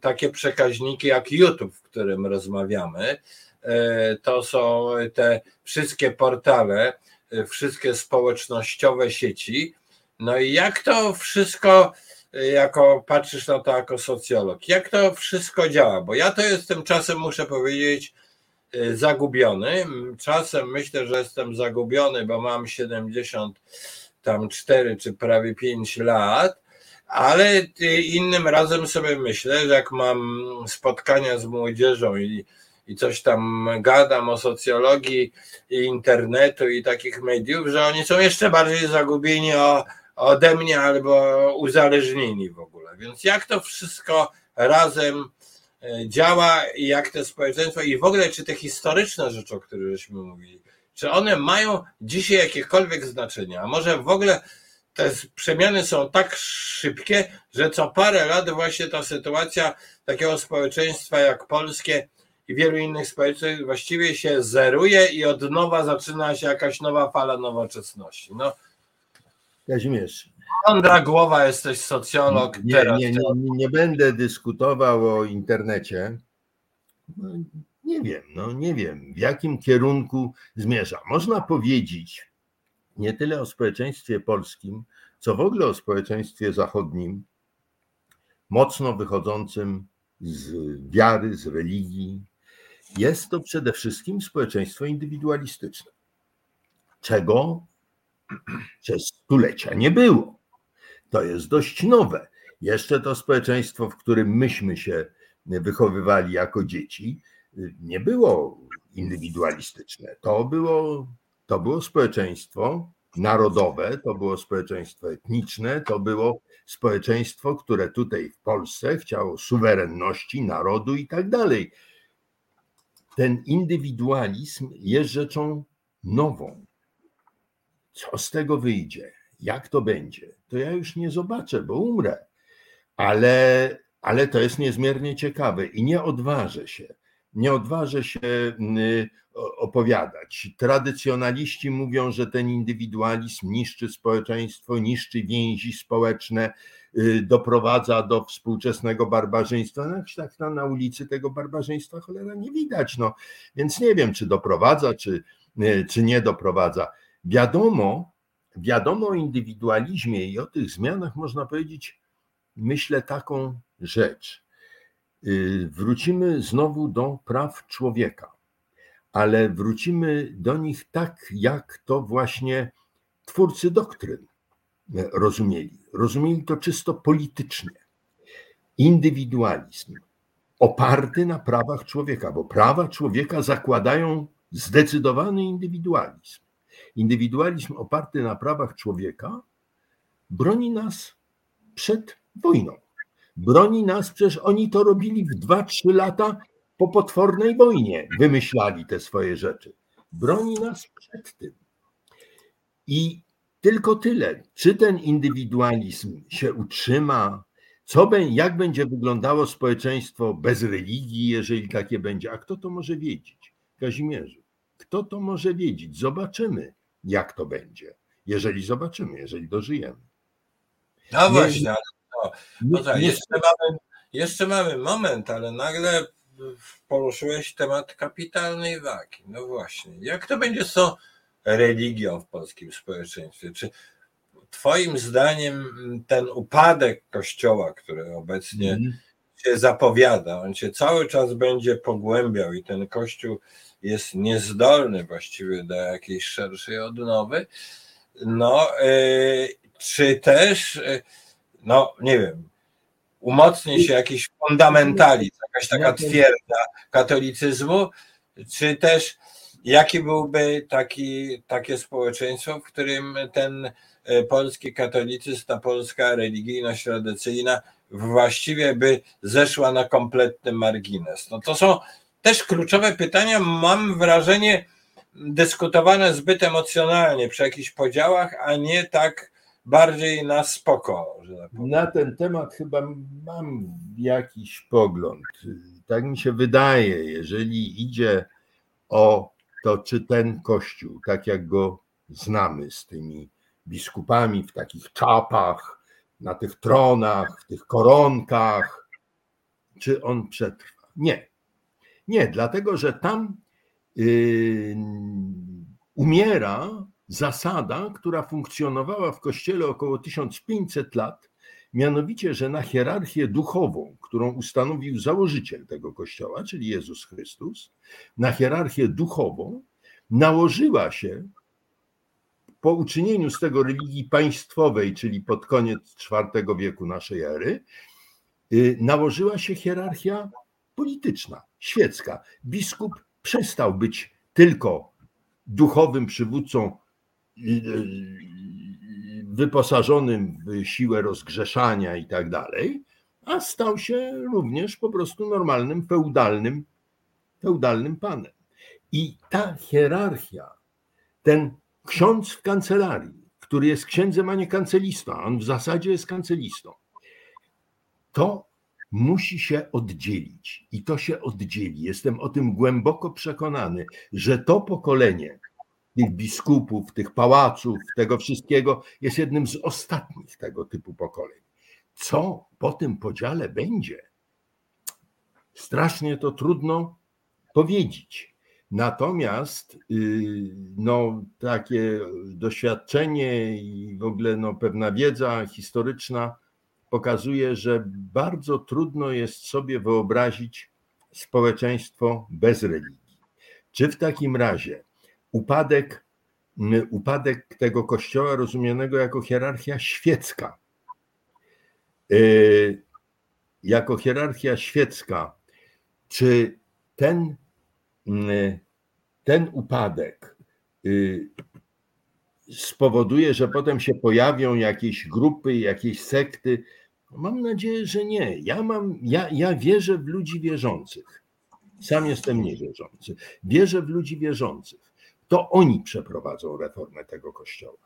Speaker 2: takie przekaźniki jak YouTube, w którym rozmawiamy. E, to są te wszystkie portale, Y, wszystkie społecznościowe sieci. No i jak to wszystko, jako patrzysz na to jako socjolog, jak to wszystko działa? Bo ja to jestem czasem, muszę powiedzieć, zagubiony. Czasem myślę, że jestem zagubiony, bo mam 74 czy prawie 5 lat, ale innym razem sobie myślę, że jak mam spotkania z młodzieżą i i coś tam gadam o socjologii i internetu i takich mediów, że oni są jeszcze bardziej zagubieni o, ode mnie albo uzależnieni w ogóle. Więc jak to wszystko razem e, działa i jak te społeczeństwa i w ogóle czy te historyczne rzeczy, o których żeśmy mówili, czy one mają dzisiaj jakiekolwiek znaczenie, a może w ogóle te przemiany są tak szybkie, że co parę lat właśnie ta sytuacja takiego społeczeństwa jak polskie i wielu innych społeczeństw właściwie się zeruje i od nowa zaczyna się jakaś nowa fala nowoczesności. No.
Speaker 3: Kazimierz.
Speaker 2: Mądra głowa, jesteś socjolog.
Speaker 3: Nie, teraz, nie, nie, nie, nie będę dyskutował o internecie. No, nie wiem, no nie wiem, w jakim kierunku zmierza. Można powiedzieć nie tyle o społeczeństwie polskim, co w ogóle o społeczeństwie zachodnim, mocno wychodzącym z wiary, z religii, jest to przede wszystkim społeczeństwo indywidualistyczne, czego przez stulecia nie było. To jest dość nowe. Jeszcze to społeczeństwo, w którym myśmy się wychowywali jako dzieci, nie było indywidualistyczne. To było, to było społeczeństwo narodowe, to było społeczeństwo etniczne, to było społeczeństwo, które tutaj w Polsce chciało suwerenności narodu i tak dalej. Ten indywidualizm jest rzeczą nową. Co z tego wyjdzie? Jak to będzie? To ja już nie zobaczę, bo umrę. Ale, ale to jest niezmiernie ciekawe i nie odważę się nie odważę się y, opowiadać. Tradycjonaliści mówią, że ten indywidualizm niszczy społeczeństwo, niszczy więzi społeczne, y, doprowadza do współczesnego barbarzyństwa. No, tak na, na ulicy tego barbarzyństwa cholera nie widać. No. Więc nie wiem, czy doprowadza, czy, y, czy nie doprowadza. Wiadomo, wiadomo o indywidualizmie i o tych zmianach można powiedzieć, myślę, taką rzecz wrócimy znowu do praw człowieka, ale wrócimy do nich tak, jak to właśnie twórcy doktryn rozumieli. Rozumieli to czysto politycznie. Indywidualizm oparty na prawach człowieka, bo prawa człowieka zakładają zdecydowany indywidualizm. Indywidualizm oparty na prawach człowieka broni nas przed wojną broni nas, przecież oni to robili w 2-3 lata po potwornej wojnie, wymyślali te swoje rzeczy. Broni nas przed tym. I tylko tyle. Czy ten indywidualizm się utrzyma? Co, jak będzie wyglądało społeczeństwo bez religii, jeżeli takie będzie? A kto to może wiedzieć? Kazimierzu, kto to może wiedzieć? Zobaczymy, jak to będzie. Jeżeli zobaczymy, jeżeli dożyjemy.
Speaker 2: No właśnie, no tak, jeszcze mamy, jeszcze mamy moment, ale nagle poruszyłeś temat kapitalnej wagi. No właśnie, jak to będzie z tą religią w polskim społeczeństwie? Czy Twoim zdaniem ten upadek Kościoła, który obecnie mm. się zapowiada, on się cały czas będzie pogłębiał i ten Kościół jest niezdolny właściwie do jakiejś szerszej odnowy, no, yy, czy też yy, no nie wiem, umocni się jakiś fundamentalizm, jakaś taka twierdza katolicyzmu, czy też jaki byłby taki, takie społeczeństwo, w którym ten e, polski katolicyzm, ta polska religijność tradycyjna właściwie by zeszła na kompletny margines. No to są też kluczowe pytania, mam wrażenie, dyskutowane zbyt emocjonalnie przy jakichś podziałach, a nie tak bardziej na spoko.
Speaker 3: Tak na ten temat chyba mam jakiś pogląd. Tak mi się wydaje, jeżeli idzie o to, czy ten kościół, tak jak go znamy z tymi biskupami w takich czapach, na tych tronach, w tych koronkach, czy on przetrwa? Nie. Nie, dlatego że tam yy, umiera zasada, która funkcjonowała w Kościele około 1500 lat, mianowicie, że na hierarchię duchową, którą ustanowił założyciel tego Kościoła, czyli Jezus Chrystus, na hierarchię duchową nałożyła się po uczynieniu z tego religii państwowej, czyli pod koniec IV wieku naszej ery, y, nałożyła się hierarchia polityczna, świecka. Biskup przestał być tylko duchowym przywódcą wyposażonym w siłę rozgrzeszania i tak dalej, a stał się również po prostu normalnym, feudalnym, feudalnym panem. I ta hierarchia, ten ksiądz w kancelarii, który jest księdzem, a nie kancelistą, on w zasadzie jest kancelistą, to musi się oddzielić. I to się oddzieli. Jestem o tym głęboko przekonany, że to pokolenie, tych biskupów, tych pałaców, tego wszystkiego, jest jednym z ostatnich tego typu pokoleń. Co po tym podziale będzie? Strasznie to trudno powiedzieć. Natomiast y, no, takie doświadczenie i w ogóle no, pewna wiedza historyczna pokazuje, że bardzo trudno jest sobie wyobrazić społeczeństwo bez religii. Czy w takim razie upadek, upadek tego kościoła rozumianego jako hierarchia świecka y, jako hierarchia świecka, czy ten, y, ten upadek y, spowoduje, że potem się pojawią jakieś grupy, jakieś sekty? Mam nadzieję, że nie. Ja, mam, ja, ja wierzę w ludzi wierzących. Sam jestem niewierzący. Wierzę w ludzi wierzących. To oni przeprowadzą reformę tego kościoła.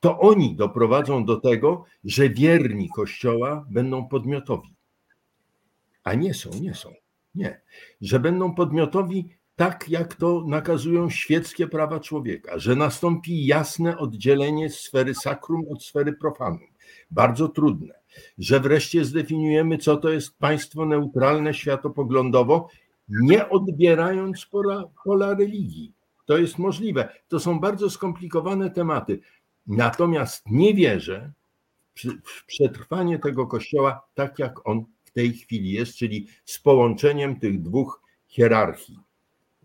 Speaker 3: To oni doprowadzą do tego, że wierni kościoła będą podmiotowi. A nie są, nie są. Nie. Że będą podmiotowi tak, jak to nakazują świeckie prawa człowieka, że nastąpi jasne oddzielenie sfery sakrum od sfery profanum. Bardzo trudne. Że wreszcie zdefiniujemy, co to jest państwo neutralne światopoglądowo, nie odbierając pola, pola religii. To jest możliwe. To są bardzo skomplikowane tematy. Natomiast nie wierzę w przetrwanie tego kościoła tak, jak on w tej chwili jest, czyli z połączeniem tych dwóch hierarchii,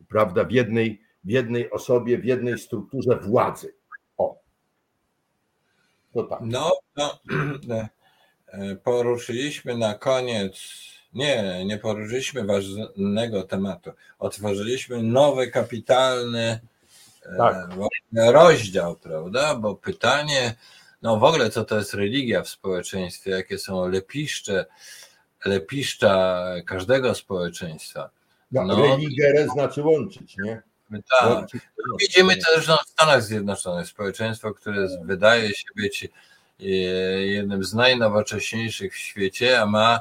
Speaker 3: prawda, w jednej, w jednej osobie, w jednej strukturze władzy. O.
Speaker 2: To tak. No, no poruszyliśmy na koniec nie, nie poruszyliśmy ważnego tematu. Otworzyliśmy nowy, kapitalny e, tak. rozdział, prawda? Bo pytanie, no w ogóle co to jest religia w społeczeństwie, jakie są lepiszcze, lepiszcza każdego społeczeństwa.
Speaker 3: No, no, religere znaczy łączyć, nie?
Speaker 2: Tak. Łączyć, Widzimy też no, w Stanach Zjednoczonych społeczeństwo, które wydaje się być e, jednym z najnowocześniejszych w świecie, a ma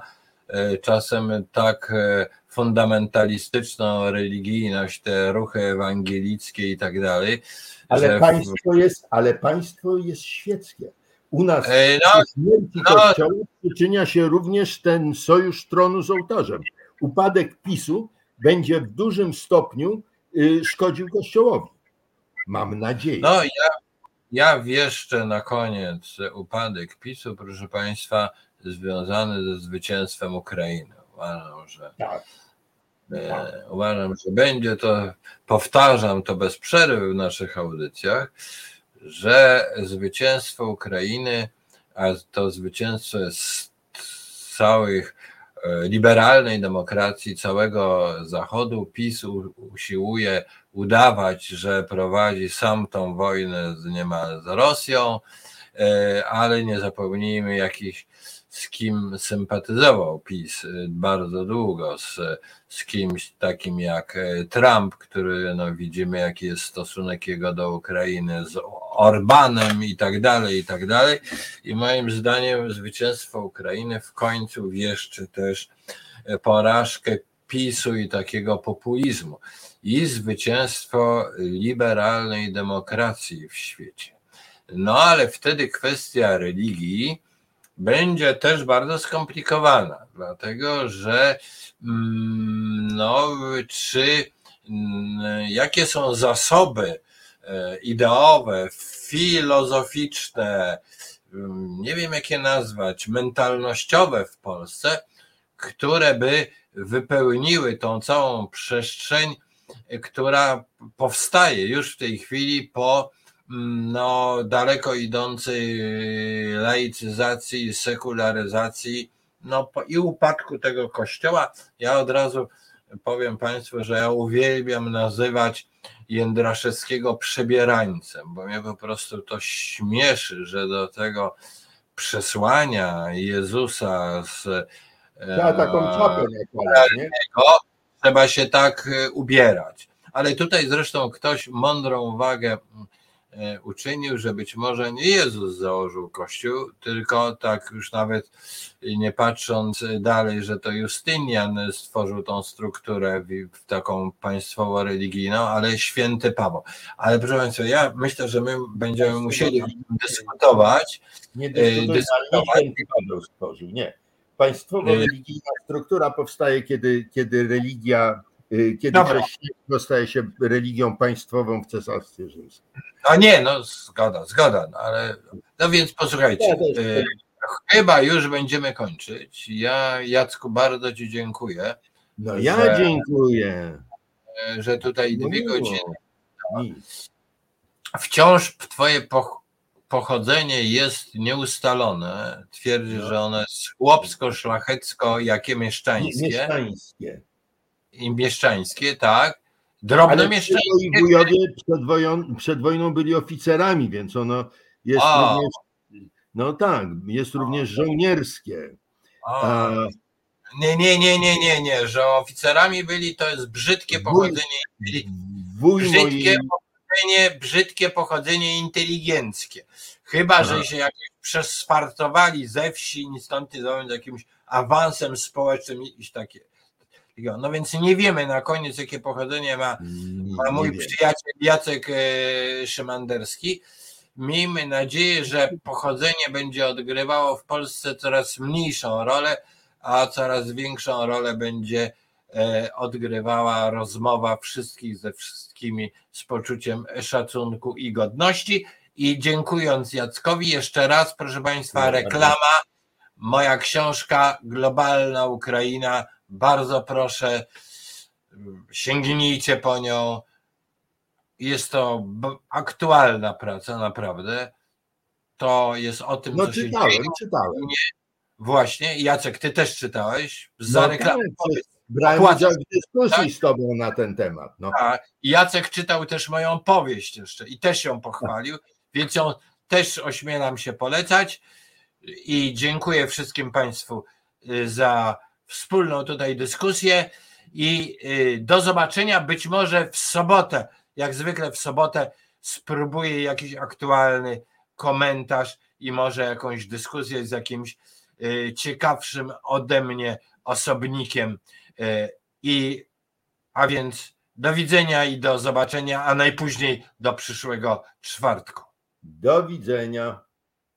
Speaker 2: czasem tak e, fundamentalistyczną religijność, te ruchy ewangelickie i tak dalej.
Speaker 3: Ale państwo w... jest, ale państwo jest świeckie. U nas e, no, śmierci no, Kościoła przyczynia się również ten sojusz tronu z ołtarzem. Upadek PiSu będzie w dużym stopniu y, szkodził Kościołowi. Mam nadzieję.
Speaker 2: No ja, ja wieszczę na koniec upadek PiSu, proszę Państwa, związany ze zwycięstwem Ukrainy. Uważam, że tak. E, uważam, że będzie to, powtarzam to bez przerwy w naszych audycjach, że zwycięstwo Ukrainy, a to zwycięstwo jest z całych e, liberalnej demokracji całego Zachodu, PiS usiłuje udawać, że prowadzi sam tą wojnę z niemal z Rosją, e, ale nie zapomnijmy jakich z kim sympatyzował PiS y, bardzo długo, z, z kimś takim jak y, Trump, który no, widzimy, jaki jest stosunek jego do Ukrainy, z Orbanem i tak dalej, i tak dalej. I moim zdaniem zwycięstwo Ukrainy w końcu wieszczy też y, porażkę PiSu i takiego populizmu i zwycięstwo liberalnej demokracji w świecie. No ale wtedy kwestia religii, będzie też bardzo skomplikowana, dlatego że mm, no, czy mm, jakie są zasoby e, ideowe, filozoficzne, mm, nie wiem jakie nazwać, mentalnościowe w Polsce, które by wypełniły tą całą przestrzeń, która powstaje już w tej chwili po no, daleko idącej laicyzacji, sekularyzacji no, i upadku tego kościoła. Ja od razu powiem Państwu, że ja uwielbiam nazywać Jędraszewskiego przebierańcem, bo mnie po prostu to śmieszy, że do tego przesłania Jezusa z
Speaker 3: ja, taką czapę
Speaker 2: trzeba się tak e, ubierać. Ale tutaj zresztą ktoś mądrą uwagę E, uczynił, że być może nie Jezus założył Kościół, tylko tak już nawet nie patrząc dalej, że to Justynian stworzył tą strukturę taką państwowo-religijną, ale święty Paweł. Ale proszę Państwa, ja myślę, że my będziemy musieli dyskutować.
Speaker 3: Nie dyskutować, święty Paweł stworzył, nie. Państwowo-religijna struktura powstaje, kiedy, kiedy religia kiedy Dobra. chrześcijaństwo staje się religią państwową w Cesarstwie Rzymskim.
Speaker 2: A nie, no zgoda, zgoda, no, ale no więc posłuchajcie, y, chyba już będziemy kończyć. Ja Jacku bardzo Ci dziękuję.
Speaker 3: No ja że, dziękuję.
Speaker 2: Że tutaj dwie godziny. Wciąż Twoje pochodzenie jest nieustalone. Twierdzi, że ono jest chłopsko-szlachecko, jakie mieszczańskie.
Speaker 3: Mieszczańskie.
Speaker 2: I mieszczańskie, tak. Drobne
Speaker 3: Ale
Speaker 2: mieszczańskie.
Speaker 3: moi wujowie przed, wojon, przed wojną byli oficerami, więc ono jest
Speaker 2: A.
Speaker 3: również. No tak, jest również żołnierskie.
Speaker 2: A, nie, nie, nie, nie, nie, nie, że oficerami byli, to jest brzydkie pochodzenie.
Speaker 3: wuj
Speaker 2: Brzydkie
Speaker 3: mojej,
Speaker 2: pochodzenie, brzydkie pochodzenie inteligenckie. Chyba,
Speaker 3: Aha.
Speaker 2: że się jakoś przespartowali ze wsi i stąd z jakimś awansem społecznym i iść takie. No więc nie wiemy na koniec, jakie pochodzenie ma
Speaker 3: Nie-
Speaker 2: a mój przyjaciel Jacek e, Szymanderski. Miejmy nadzieję, że pochodzenie będzie odgrywało w Polsce coraz mniejszą rolę, a coraz większą rolę będzie e, odgrywała rozmowa wszystkich ze wszystkimi z poczuciem szacunku i godności. I dziękując Jackowi jeszcze raz, proszę Państwa, reklama. Moja książka Globalna Ukraina. Bardzo proszę, sięgnijcie po nią. Jest to aktualna praca, naprawdę. To jest o tym,
Speaker 3: No
Speaker 2: co się
Speaker 3: czytałem,
Speaker 2: dzieje.
Speaker 3: czytałem.
Speaker 2: Właśnie. Jacek, ty też czytałeś.
Speaker 3: No
Speaker 2: Za
Speaker 3: tak, przecież Brałem udział w dyskusji
Speaker 2: Tak?
Speaker 3: z tobą na ten temat. No.
Speaker 2: A Jacek czytał też moją powieść jeszcze i też ją pochwalił, więc ją też ośmielam się polecać i dziękuję wszystkim Państwu y, za wspólną tutaj dyskusję i y, do zobaczenia być może w sobotę, jak zwykle w sobotę spróbuję jakiś aktualny komentarz i może jakąś dyskusję z jakimś y, ciekawszym ode mnie osobnikiem y, i a więc do widzenia i do zobaczenia, a najpóźniej do przyszłego czwartku.
Speaker 3: Do widzenia.